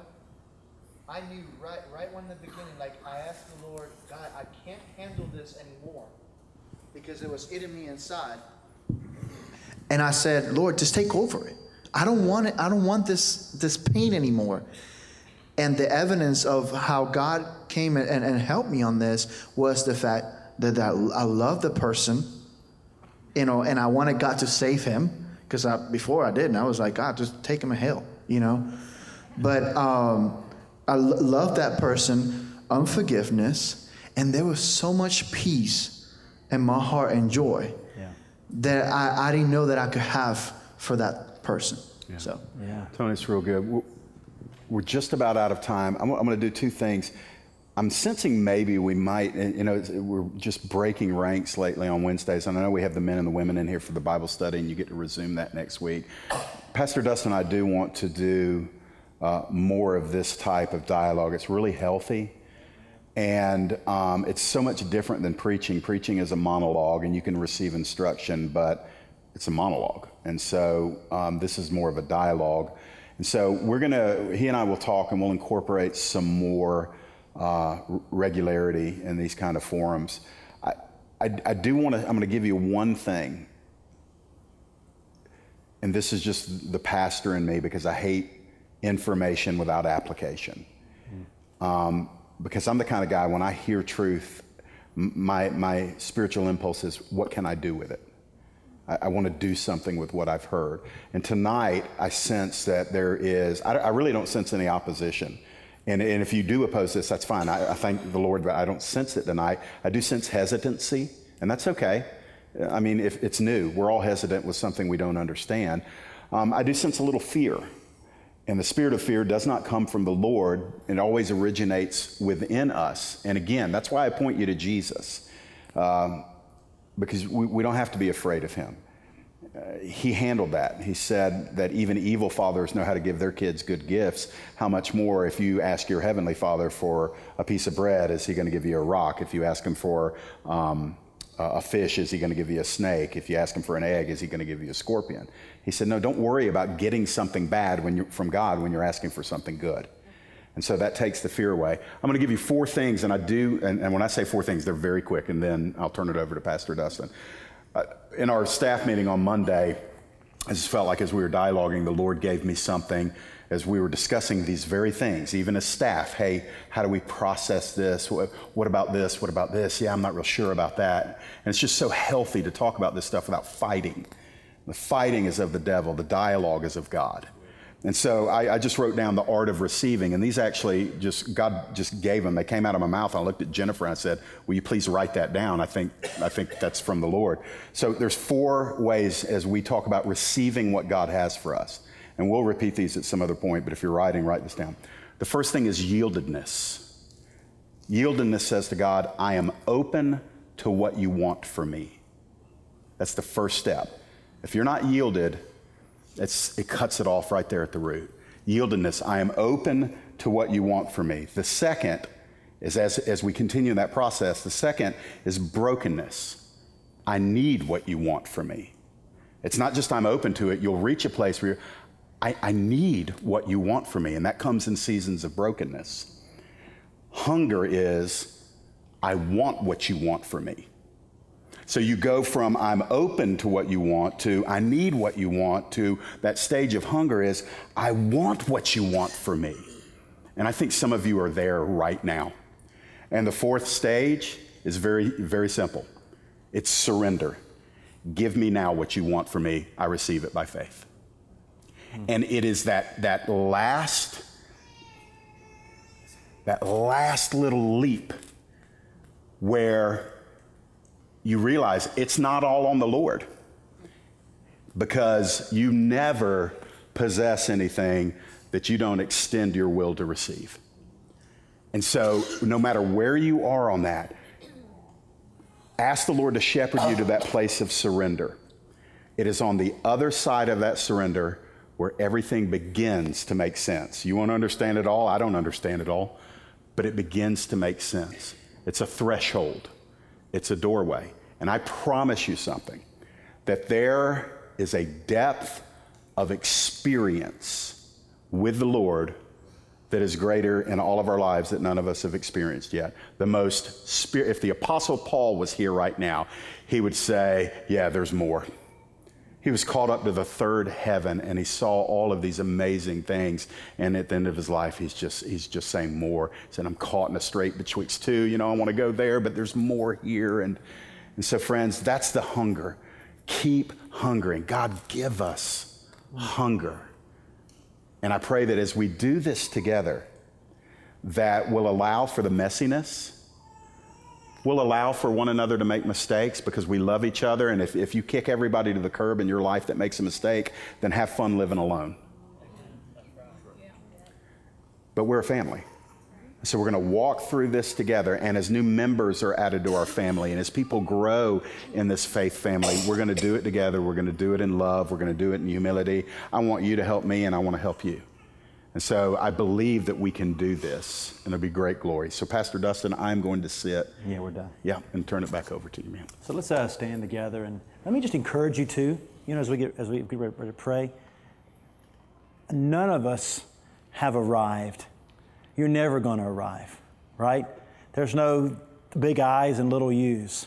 I knew right, right when the beginning. Like I asked the Lord, God, I can't handle this anymore because it was eating me inside. And I said, Lord, just take over it. I don't want it. I don't want this this pain anymore. And the evidence of how God came and, and helped me on this was the fact that I, I love the person, you know, and I wanted God to save him because I, before I didn't. I was like, God, just take him to hell, you know. But um, I l- love that person, unforgiveness, and there was so much peace in my heart and joy Yeah. that I, I didn't know that I could have for that person. So, Yeah. Tony, it's real good. We're- We're just about out of time. I'm, I'm going to do two things. I'm sensing maybe we might, you know, we're just breaking ranks lately on Wednesdays. And I know we have the men and the women in here for the Bible study, and you get to resume that next week. Pastor Dustin I do want to do uh, more of this type of dialogue. It's really healthy. And um, it's so much different than preaching. Preaching is a monologue, and you can receive instruction, but it's a monologue. And so um, this is more of a dialogue. And so we're going to, he and I will talk, and we'll incorporate some more uh, regularity in these kind of forums. I, I, I do want to, I'm going to give you one thing. And this is just the pastor in me because I hate information without application um, because I'm the kind of guy when I hear truth, my my spiritual impulse is, what can I do with it? I, I want to do something with what I've heard. And tonight, I sense that there is. I, I really don't sense any opposition. And, and if you do oppose this, that's fine. I, I thank the Lord that I don't sense it tonight. I do sense hesitancy, and that's okay. I mean, if it's new, we're all hesitant with something we don't understand. Um, I do sense a little fear. And the spirit of fear does not come from the Lord, it always originates within us. And again, that's why I point you to Jesus, um, because we, we don't have to be afraid of him. Uh, he handled that. He said that even evil fathers know how to give their kids good gifts. How much more if you ask your heavenly father for a piece of bread, is he going to give you a rock? If you ask him for um, a fish, is he going to give you a snake? If you ask him for an egg, is he going to give you a scorpion? He said, No, don't worry about getting something bad when from God when you're asking for something good. And so that takes the fear away. I'm going to give you four things, and I do, and, and when I say four things, they're very quick, and then I'll turn it over to Pastor Dustin. Uh, in our staff meeting on Monday, I just felt like as we were dialoguing, the Lord gave me something as we were discussing these very things, even as staff. Hey, how do we process this? What, what about this? What about this? Yeah, I'm not real sure about that. And it's just so healthy to talk about this stuff without fighting. The fighting is of the devil, the dialogue is of God. And so I, I, just wrote down the art of receiving, and these actually just God just gave them. They came out of my mouth. I looked at Jennifer and I said, "Will you please write that down?" I think I think that's from the Lord. So there's four ways as we talk about receiving what God has for us, and we'll repeat these at some other point. But if you're writing, write this down. The first thing is yieldedness. Yieldedness says to God, "I am open to what you want for me." That's the first step. If you're not yielded, it cuts it off right there at the root. Yieldedness, I am open to what you want for me. The second is as, as we continue that process, the second is brokenness. I need what you want for me. It's not just I'm open to it, you'll reach a place where I, I need what you want for me, and that comes in seasons of brokenness. Hunger is I want what you want for me. So you go from I'm open to what you want to I need what you want to that stage of hunger is I want what you want for me. And I think some of you are there right now. And the fourth stage is very, very simple it's surrender. Give me now what you want for me. I receive it by faith. Hmm. And it is that, that last, that last little leap where you realize it's not all on the Lord because you never possess anything that you don't extend your will to receive. And so, no matter where you are on that, ask the Lord to shepherd you to that place of surrender. It is on the other side of that surrender where everything begins to make sense. You want to understand it all? I don't understand it all, but it begins to make sense. It's a threshold, it's a doorway. And I promise you something that there is a depth of experience with the Lord that is greater in all of our lives that none of us have experienced yet. The most spirit, if the Apostle Paul was here right now, he would say, Yeah, there's more. He was called up to the third heaven and he saw all of these amazing things. And at the end of his life, he's just, he's just saying more. He said, I'm caught in a strait betwixt two. You know, I want to go there, but there's more here. And, and so, friends, that's the hunger. Keep hungering. God, give us hunger. And I pray that as we do this together, that will allow for the messiness We'll allow for one another to make mistakes because we love each other. And if, if you kick everybody to the curb in your life that makes a mistake, then have fun living alone. But we're a family. So we're going to walk through this together. And as new members are added to our family, and as people grow in this faith family, we're going to do it together. We're going to do it in love. We're going to do it in humility. I want you to help me, and I want to help you. And so I believe that we can do this, and it'll be great glory. So, Pastor Dustin, I'm going to sit. Yeah, we're done. Yeah, and turn it back over to you, man. So let's uh, stand together, and let me just encourage you too. You know, as we get as we get ready to pray, none of us have arrived. You're never going to arrive, right? There's no big I's and little U's.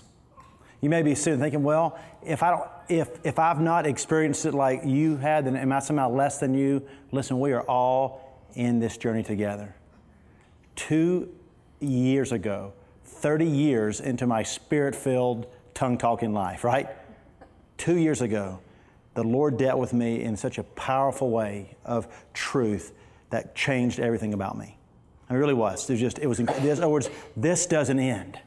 You may be sitting thinking, well, if I don't, if if I've not experienced it like you had, then am I somehow less than you? Listen, we are all in this journey together. Two years ago, 30 years into my spirit-filled, tongue-talking life, right? Two years ago, the Lord dealt with me in such a powerful way of truth that changed everything about me. It really was. It was just, it was, in other words, this doesn't end.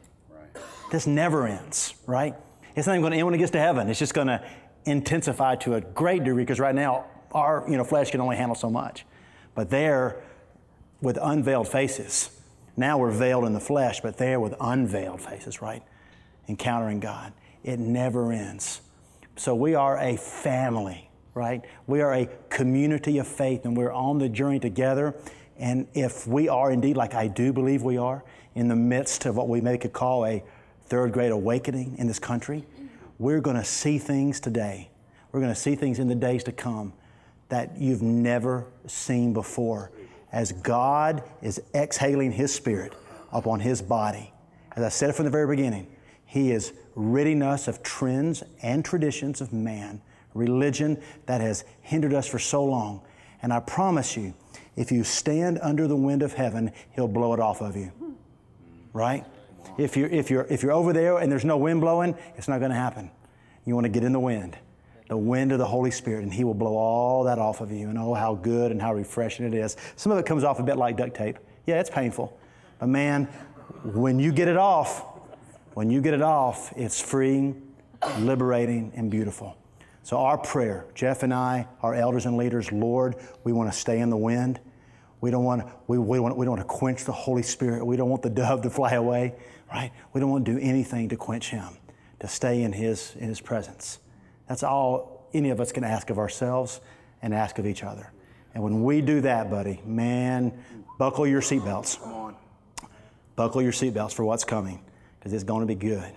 This never ends, right? It's not even going to end when it gets to heaven. It's just going to intensify to a great degree because right now our you know, flesh can only handle so much. But there, with unveiled faces, now we're veiled in the flesh, but there with unveiled faces, right? Encountering God. It never ends. So we are a family, right? We are a community of faith, and we're on the journey together. And if we are indeed, like I do believe we are, in the midst of what we may could call a third great awakening in this country, we're going to see things today. We're going to see things in the days to come that you've never seen before as God is exhaling His Spirit upon His body. As I said from the very beginning, He is ridding us of trends and traditions of man, religion that has hindered us for so long. And I promise you, if you stand under the wind of heaven, He'll blow it off of you. Right? If you're, if, you're, if you're over there and there's no wind blowing, it's not going to happen. You want to get in the wind, the wind of the Holy Spirit, and He will blow all that off of you. And oh, how good and how refreshing it is. Some of it comes off a bit like duct tape. Yeah, it's painful. But man, when you get it off, when you get it off, it's freeing, liberating, and beautiful. So, our prayer, Jeff and I, our elders and leaders, Lord, we want to stay in the wind. We don't want, we, we, want, we don't want to quench the Holy Spirit. We don't want the dove to fly away right? We don't want to do anything to quench him, to stay in his, in his presence. That's all any of us can ask of ourselves and ask of each other. And when we do that, buddy, man, buckle your seatbelts. Buckle your seatbelts for what's coming because it's going to be good.